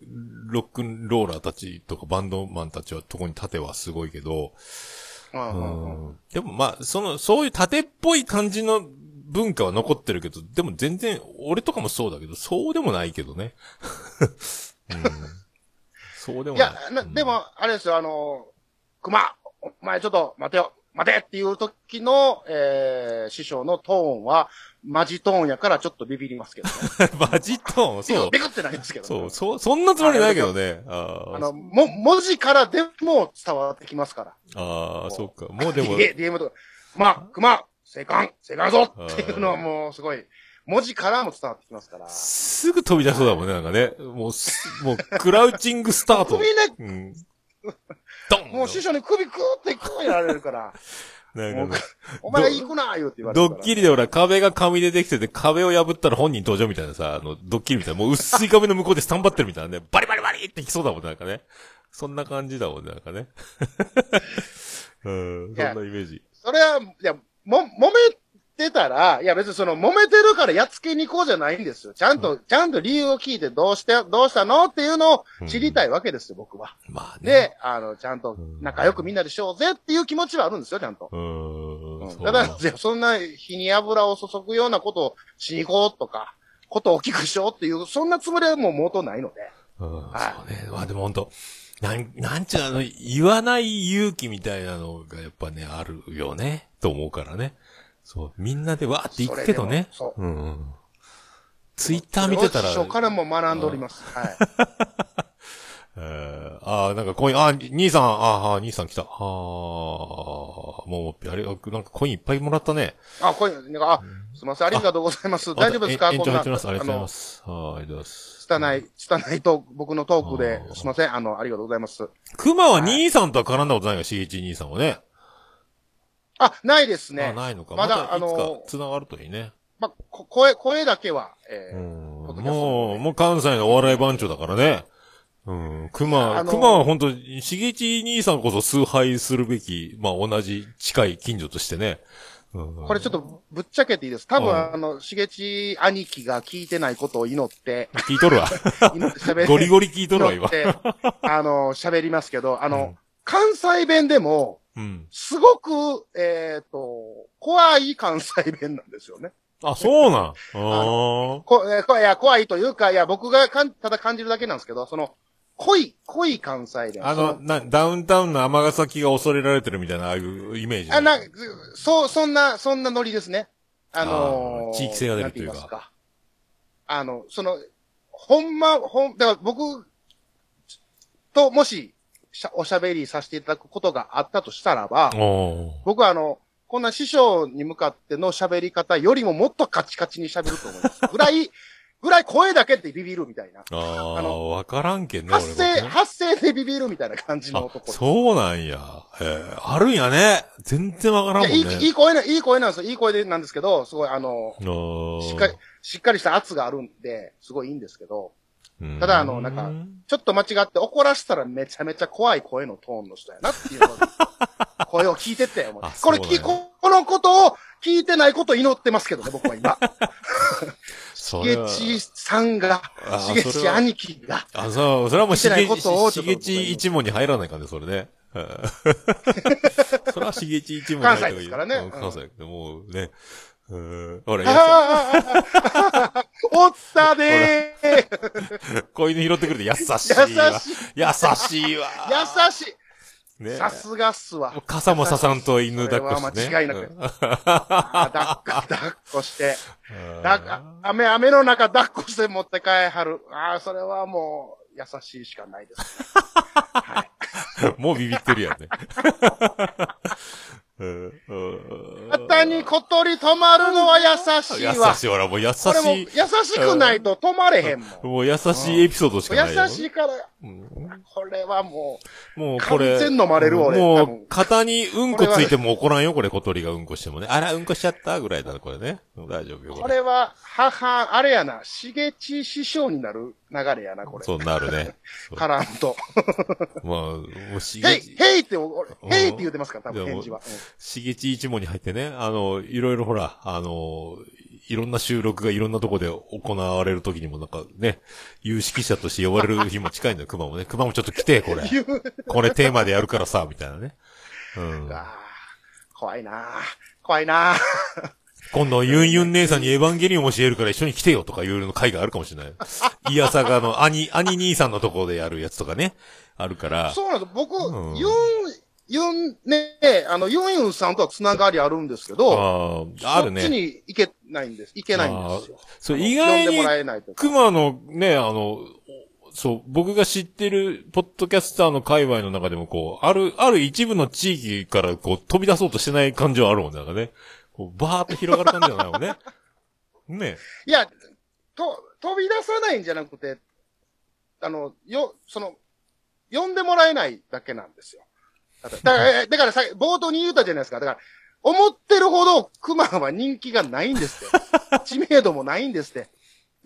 ロックンローラーたちとかバンドマンたちはとこに盾はすごいけど、うん、でもまあその、そういう盾っぽい感じの文化は残ってるけど、でも全然、俺とかもそうだけど、そうでもないけどね。うん、そうでもない。いや、でも、あれですよ、あの、熊、お前ちょっと待てよ。待てっていう時の、えー、師匠のトーンは、マジトーンやからちょっとビビりますけどね。マジトーン、そう。ビクってなりますけど、そう、そう、そんなつもりないけどね。ああの、も、文字からでも伝わってきますから。ああ、そっか。もうでも。DM とか、ま、熊、生還、生還ぞっていうのはもうすごい、文字からも伝わってきますから。すぐ飛び出そうだもんね、なんかね。もう、もう、クラウチングスタート。首ね、うん。ドンもう師匠に首クーってこうやられるから。なんか、お前行くな言うって言われる。ドッキリでほら、壁が紙でできてて、壁を破ったら本人登場みたいなさ、あの、ドッキリみたいな、もう薄い壁の向こうでスタンバってるみたいなね、バリバリバリってきそうだもんね、なんかね。そんな感じだもんね、なんかね。うん、そんなイメージ。それは、いや、も、揉めてたら、いや別にその揉めてるからやっつけに行こうじゃないんですよ。ちゃんと、うん、ちゃんと理由を聞いてどうして、どうしたのっていうのを知りたいわけですよ、僕は。まあね。で、あの、ちゃんと仲良くみんなでしようぜっていう気持ちはあるんですよ、ちゃんと。うん。ただ、そんな火に油を注ぐようなことをしに行こうとか、ことを大きくしようっていう、そんなつもりはもう元ないので。うん、はい、そうね。まあでも本当なん、なんちゅうあの、言わない勇気みたいなのがやっぱね、あるよね、と思うからね。そう。みんなでわーって行くけどね。そう。うん、うん。ツイッター見てたら。初からも学んでおります。はい。えー、ああ、なんかコイン、あ、兄さん、ああ、兄さん来た。ああ、もう、あれ、なんかコインいっぱいもらったね。あ、コイン、なんか、あ、すみません、ありがとうございます。大丈夫ですか？こんな。ありがとうございます。はい、ありがとうございます。つたない、つたないと、僕のトークで、すみません、あの、ありがとうございます。熊は兄さんとは絡んだことないが、しげち兄さんはね。あ、ないですね。あ、ないのか。まだ、あの、繋がるといいね。ま、声、声だけは、えー、もう、もう関西のお笑い番長だからね。うん。熊、熊は本当しげち兄さんこそ崇拝するべき、まあ同じ近い近所としてね。これちょっとぶっちゃけていいです多分、あの、しげち兄貴が聞いてないことを祈って、聞いとるわ。ゴリゴリ聞いとるわ、今。あの、喋りますけど、あの、関西弁でも、うん、すごく、えっ、ー、と、怖い関西弁なんですよね。あ、そうなん？あこ、えー、いや、怖いというか、いや、僕がかん、ただ感じるだけなんですけど、その、濃い、濃い関西弁。あの、な、ダウンタウンの尼崎が恐れられてるみたいな、ああいうイメージ。あ、な、そう、そんな、そんなノリですね。あのー、地域性が出るというか。かあの、その、ほんま、ほん、だから僕と、もし、おしゃべりさせていただくことがあったとしたらば、僕はあの、こんな師匠に向かっての喋り方よりももっとカチカチに喋ると思います。ぐらい、ぐらい声だけでビビるみたいな。ああ、あの、わからんけんね。発声、発声でビビるみたいな感じの男そうなんや。ええ、あるんやね。全然わからんもんね。いい、いい声な、いい声なんですよ。いい声でなんですけど、すごいあの、しっかり、しっかりした圧があるんで、すごいいいんですけど、ただあの、なんか、ちょっと間違って怒らせたらめちゃめちゃ怖い声のトーンの人やなっていうの声を聞いてて、これ、ね、このことを聞いてないことを祈ってますけどね、僕は今。しげちさんが、しげち兄貴が。あ、そう、それはもうしげち、しげち一門に入らないかね、それね。それはしげち一門に入った方がいい。関西ですからね。関西。でもね、うん。ほら、おったでー 子犬拾ってくれて優しいわ。優しい。優しいわ。優しい。ねさすがっすわ。傘もささんと犬抱っこして、ね。間違いなく。抱っこ、抱っこして。雨、雨の中抱っこして持って帰はる。ああ、それはもう、優しいしかないです、はい。もうビビってるやんね。肩に小鳥止まるのは優しいわ。優しい、ほら、もう優しい。優しくないと止まれへん。もん。もう優しいエピソードしかない優しいから。これはもう、もうこれ、完全飲まれる俺。もう、肩にうんこついても怒らんよ、これ、小鳥がうんこしてもね。あら、うんこしちゃったぐらいだ、これね。大丈夫よ。これは、母、あれやな、しげち師匠になる流れやな、これ。そうなるね。からんと。まあ、もうしげち。へい、へいって、へいって言ってますから、多分返事は。しげち一門に入ってね、あの、いろいろほら、あの、いろんな収録がいろんなとこで行われる時にもなんかね、有識者として呼ばれる日も近いんだよ、熊もね。熊もちょっと来て、これ。これテーマでやるからさ、みたいなね。うん。怖いな怖いな今度、ユンユン姉さんにエヴァンゲリオン教えるから一緒に来てよとかいうの会があるかもしれない。イヤサガの兄、兄兄さんのところでやるやつとかね、あるから。そうなんです。僕、うん、ユン、ユン、ね、あの、ユンユンさんとはつながりあるんですけど、ああ、あるそっちね。に行けないんです。行けないんですよ。そう、意外呼んでもらに、えないとか。熊のね、あの、そう、僕が知ってる、ポッドキャスターの界隈の中でも、こう、ある、ある一部の地域から、こう、飛び出そうとしてない感じはあるもんね、なんかね。こう、バーっと広がる感じじゃないもんね。ねいや、と、飛び出さないんじゃなくて、あの、よ、その、呼んでもらえないだけなんですよ。だから、だからえだからさ、冒頭に言ったじゃないですか。だから、思ってるほど熊は人気がないんですって。知名度もないんですって。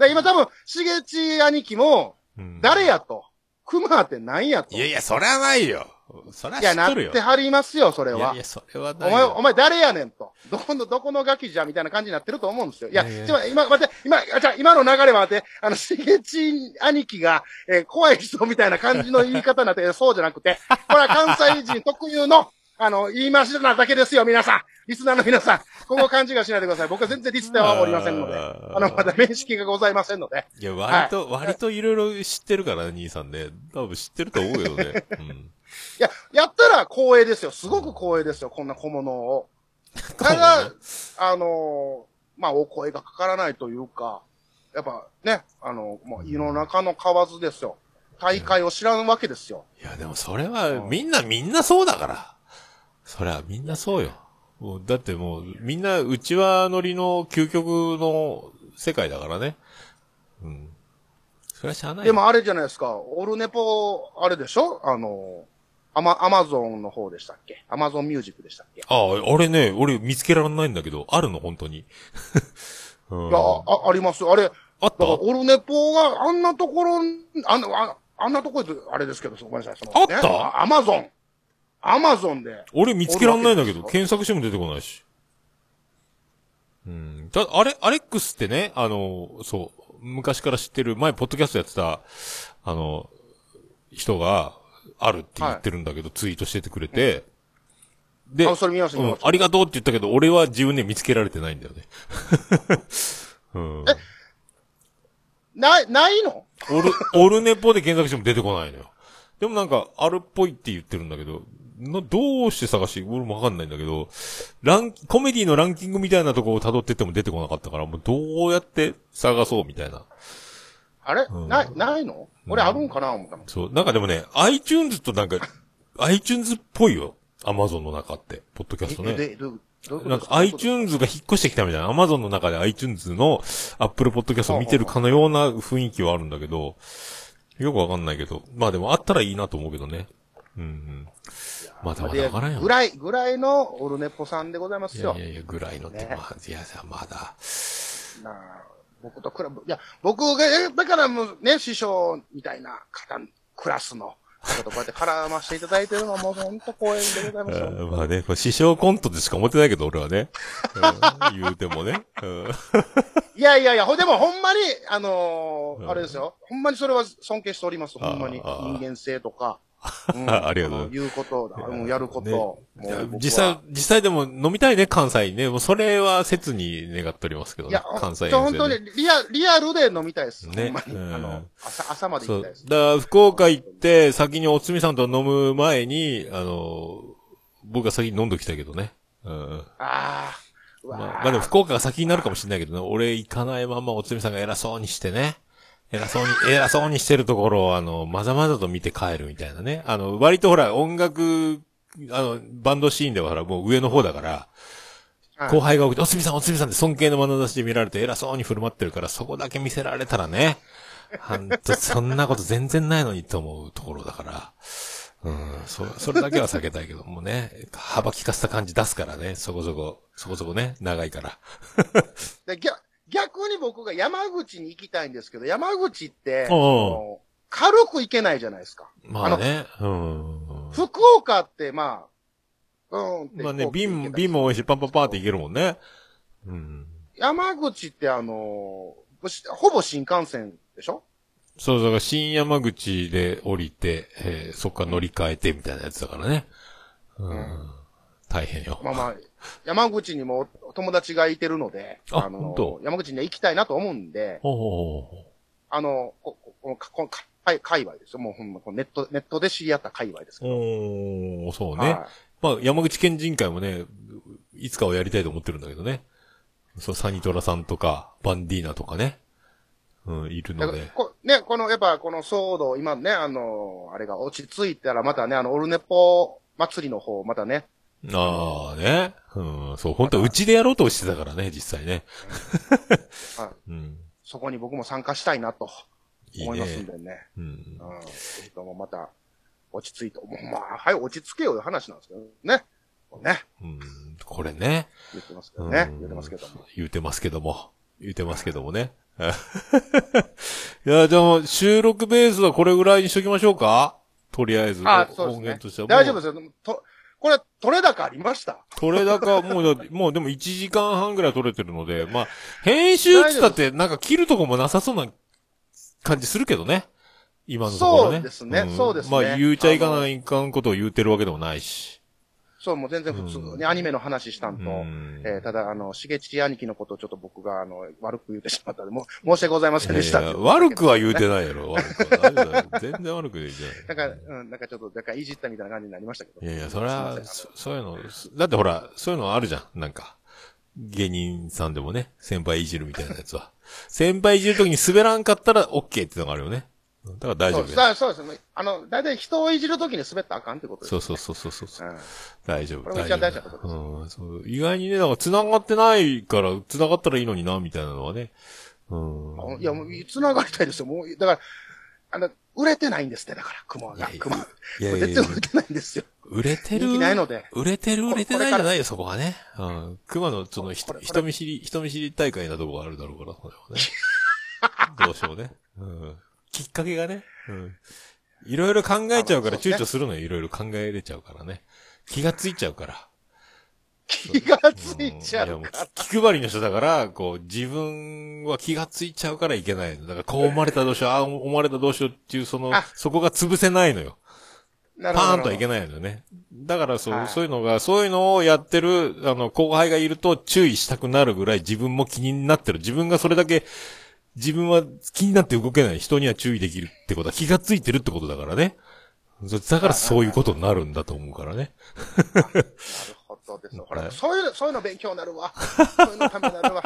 今多分、しげち兄貴も、うん誰やと？熊って何やと？いやいや、それはないよ。それはい知や、っとるよ。なってはりますよ、それはいやい。や、それはないお前、よ。お前誰やねんと？どこの、どこのガキじゃみたいな感じになってると思うんですよ。いや、いや今、待って、今、あじゃあ今の流れは待って、あの、しげち兄貴が、えー怖い人みたいな感じの言い方になって、そうじゃなくて、これは関西人特有の、あの、言い回しなだけですよ、皆さん。リスナーの皆さん。ここ勘違いしないでください。僕は全然リスナーはおりませんので。あの、まだ面識がございませんので。いや、割と、割といろいろ知ってるから、兄さんね。多分知ってると思うけどね。うん。いや、やったら光栄ですよ。すごく光栄ですよ、こんな小物を。ただ、あのーまあ、お声がかからないというか、やっぱね、あの、もう、胃の中の蛙ですよ。大会を知らんわけですよ。いや、でもそれは、みんな、みんなそうだから。そりゃ、みんなそうよ。もうだってもう、みんな、うちわ乗りの究極の世界だからね。うん。それはしゃあないよ。でもあれじゃないですか、オルネポ、あれでしょ？あの、アマ、アマゾンの方でしたっけ？アマゾンミュージックでしたっけ？ああ、あれね、俺見つけられないんだけど、あるの、本当に。うんいや、あ、あありますよ。あれ、だあった？オルネポがあんなところ、あんな、ああんなところで、あれですけど、ごめんなさい。そのあった？アマゾン。アマゾンで。俺見つけられないんだけど、検索しても出てこないし。うん。だ、あれ、アレックスってね、あの、そう、昔から知ってる、前、ポッドキャストやってた、あの、人が、あるって言ってるんだけど、ツイートしててくれて、で、あ、それ見ま。うんありがとうって言ったけど、俺は自分で見つけられてないんだよね。うん。ない、ないの？オル、オルネポで検索しても出てこないのよ。でもなんか、あるっぽいって言ってるんだけど、な、どうして探し、俺もわかんないんだけど、ラン、コメディのランキングみたいなとこを辿ってっても出てこなかったから、もうどうやって探そうみたいな。あれ、うんない、ないの？俺あるんかな思ったの。そう。なんかでもね、iTunes となんか、iTunes っぽいよ。Amazon の中って、ポッドキャストね。なんか iTunes が引っ越してきたみたいな。Amazon の中で iTunes の Apple Podcast を見てるかのような雰囲気はあるんだけど、よくわかんないけど。まあでもあったらいいなと思うけどね。うんうん。まだまだわからんよ。ぐらい、ぐらいのオルネポさんでございますよいやい。やいや、ぐらいのって、ねまあ、いや、まだ。なあ僕と比べ、いや、僕が、えだからもうね、師匠みたいな方、クラスの方とこうやって絡ませていただいてるのはもう本当光栄でございます まあね、これ師匠コントでしか思ってないけど、俺はね。うん 言うてもね。うん いやいやいや、ほ、でもほんまに、あのーうんあれですよ。ほんまにそれは尊敬しております。ほんまに。人間性とか。うん ありがとうの言うこと、うんやること。ね実際、実際でも飲みたいね、関西ね。もうそれは切に願っておりますけどねいや、。関西本当にリア、リアルで飲みたいです。ねほんまに。うんあの、朝、朝まで。行きたいです。だから、福岡行って、先におつみさんと飲む前に、あの、僕が先に飲んどきたいけどね。うん。ああ。まあ、まあでも福岡が先になるかもしれないけどね。俺行かないままおつみさんが偉そうにしてね。偉そうに、偉そうにしてるところを、あの、まざまざと見て帰るみたいなね。あの、割とほら、音楽、あの、バンドシーンではほら、もう上の方だから、はい後輩が起きて、おつみさん、おつみさんって尊敬の眼差しで見られて偉そうに振る舞ってるから、そこだけ見せられたらね、ほんと、そんなこと全然ないのにと思うところだから、うん、そ、それだけは避けたいけど、もうね、幅利かせた感じ出すからね、そこそこ、そこそこね、長いから。で逆逆に僕が山口に行きたいんですけど、山口って、軽く行けないじゃないですか。まあね、うん。福岡って、まあ、うんまあね、瓶、瓶も美味しい、パンパンパーっていけるもんね。うん。山口ってあのしほぼ新幹線でしょ？そう、だから新山口で降りて、えーそっから乗り換えてみたいなやつだからね。うん。大変よ。まあまあ、山口にもお友達がいてるので、のあ本当、山口には行きたいなと思うんで、ほうほうほうあの、こここのかこの界隈ですよ。もうほんま、ネット、ネットで知り合った界隈ですけど。おー、そうね。はまあ、山口県人会もね、いつかはやりたいと思ってるんだけどね。そう、サニトラさんとか、バンディーナとかね。うん、いるので。こね、この、やっぱこの騒動、今ね、あの、あれが落ち着いたら、またね、あの、オルネポ祭りの方、またね、ああね。うん、そう、本当はうちでやろうとしてたからね、実際ね。はいうん。そこに僕も参加したいなといい思いますんね。でね。うん。うん。ぜひともまた、落ち着いて、もうまあ、はい、落ち着けよいう話なんですけどね。ね、うん、これね。言ってますけどねう。ん言ってますけども。言うてますけども。言うてますけどもね。いや、じゃあ、収録ベースはこれぐらいにしときましょうかとりあえず。あ、そうですね。大丈夫ですすよ。と、これ、取れ高ありました？取れ高、もうだ、もうでも1時間半ぐらい取れてるので、まあ、編集ってったって、なんか切るとこもなさそうな感じするけどね。今のところね。そうですねんそうですねまあ、言うちゃいかないかんことを言うてるわけでもないし。そう、もう全然普通にアニメの話したんと、うんえーただ、あの、しげち兄貴のことをちょっと僕が、あの、悪く言ってしまったので、もう、申し訳ございませんでした悪くは言うてないやろ、悪くは。全然悪く言うてない。なんか、うん、なんかちょっと、なんかいじったみたいな感じになりましたけど。いやいや、それは、そういうの、だってほら、そういうのあるじゃん、なんか。芸人さんでもね、先輩いじるみたいなやつは。先輩いじるときに滑らんかったら OK ってのがあるよね。だから大丈そうです。そうですね。あの、大体人をいじるときに滑ったらあかんってことです。そうそうそうそうそう。うん。大丈夫。これも一番大事なことですうん、そう。意外にね、だから繋がってないから、繋がったらいいのにな、みたいなのはね。うん。いや、もう、繋がりたいですよ。もう、だから、あの、売れてないんですって、だから、雲がいやい。や雲。いやいや売れてないんですよ。売れてる？ないので売れてる、売れてないじゃないよ、そこはね。うん。熊の、その、人見知り、人見知り大会なとこがあるだろうから、それはね。どうしようね。うん。きっかけがね。うん。いろいろ考えちゃうから躊躇するのよ。いろいろ考えれちゃうからね。気がついちゃうから。気がついちゃんいやもううか。気配りの人だから、こう、自分は気がついちゃうからいけないの。だから、こう思われたらどうしよう、ああ思われたらどうしようっていう、そのあ、そこが潰せないのよ。なパーンとはいけない。ないのよね。だからそう、はいそういうのが、そういうのをやってる、あの、後輩がいると注意したくなるぐらい自分も気になってる。自分がそれだけ、自分は気になって動けない。人には注意できるってことは気がついてるってことだからね。そだからそういうことになるんだと思うからね。なるほどです。ほら、はいそういうの、そういうの勉強になるわ。そういうのためになるわ。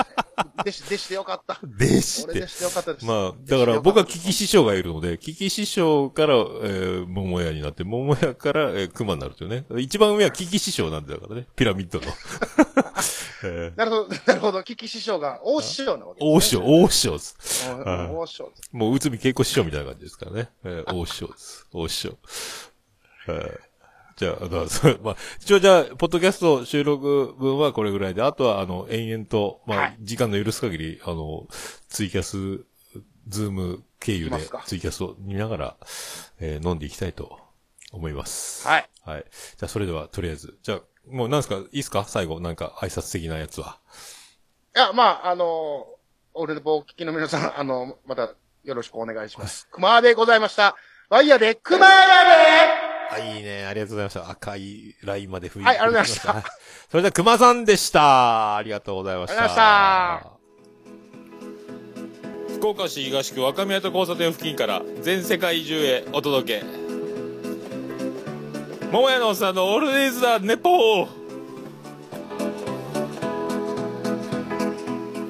弟子、弟子でよかった。でして俺弟。子でよかったです。まあ、だから僕はキキ師匠がいるので、キキ師匠から、えー、桃屋になって、桃屋から、えー、熊になるというね。一番上はキキ師匠なんだからね。ピラミッドの。えー、なるほど、なるほど。危機師匠が、大師匠なわけ大師匠、大師匠です。大師匠です。もう、内海稽古師匠みたいな感じですからね。えー、大師匠です。大師匠。はい。じゃあ、だからそうまあ、一応じゃあ、ポッドキャスト収録分はこれぐらいで、あとは、あの、延々と、まあ、はい時間の許す限り、あの、ツイキャス、 Zoom 経由でツイキャスを見ながら、えー飲んでいきたいと思います。はい。はい。じゃあ、それでは、とりあえず、じゃあ、もうなんですか？いいですか？最後、なんか、挨拶的なやつは。いや、まあ、あの、俺の棒聞きの皆さん、あの、また、よろしくお願いします。熊でございました。ワイヤで、熊やあ、いいね。ありがとうございました。赤いラインまで吹いはいありがとうございましたはいそれでは、熊さんでした。ありがとうございました。ありがとうございま福岡市東区若宮と交差点付近から全世界中へお届け。桃屋のおっさんのオールディーズ・ザ・ネポー。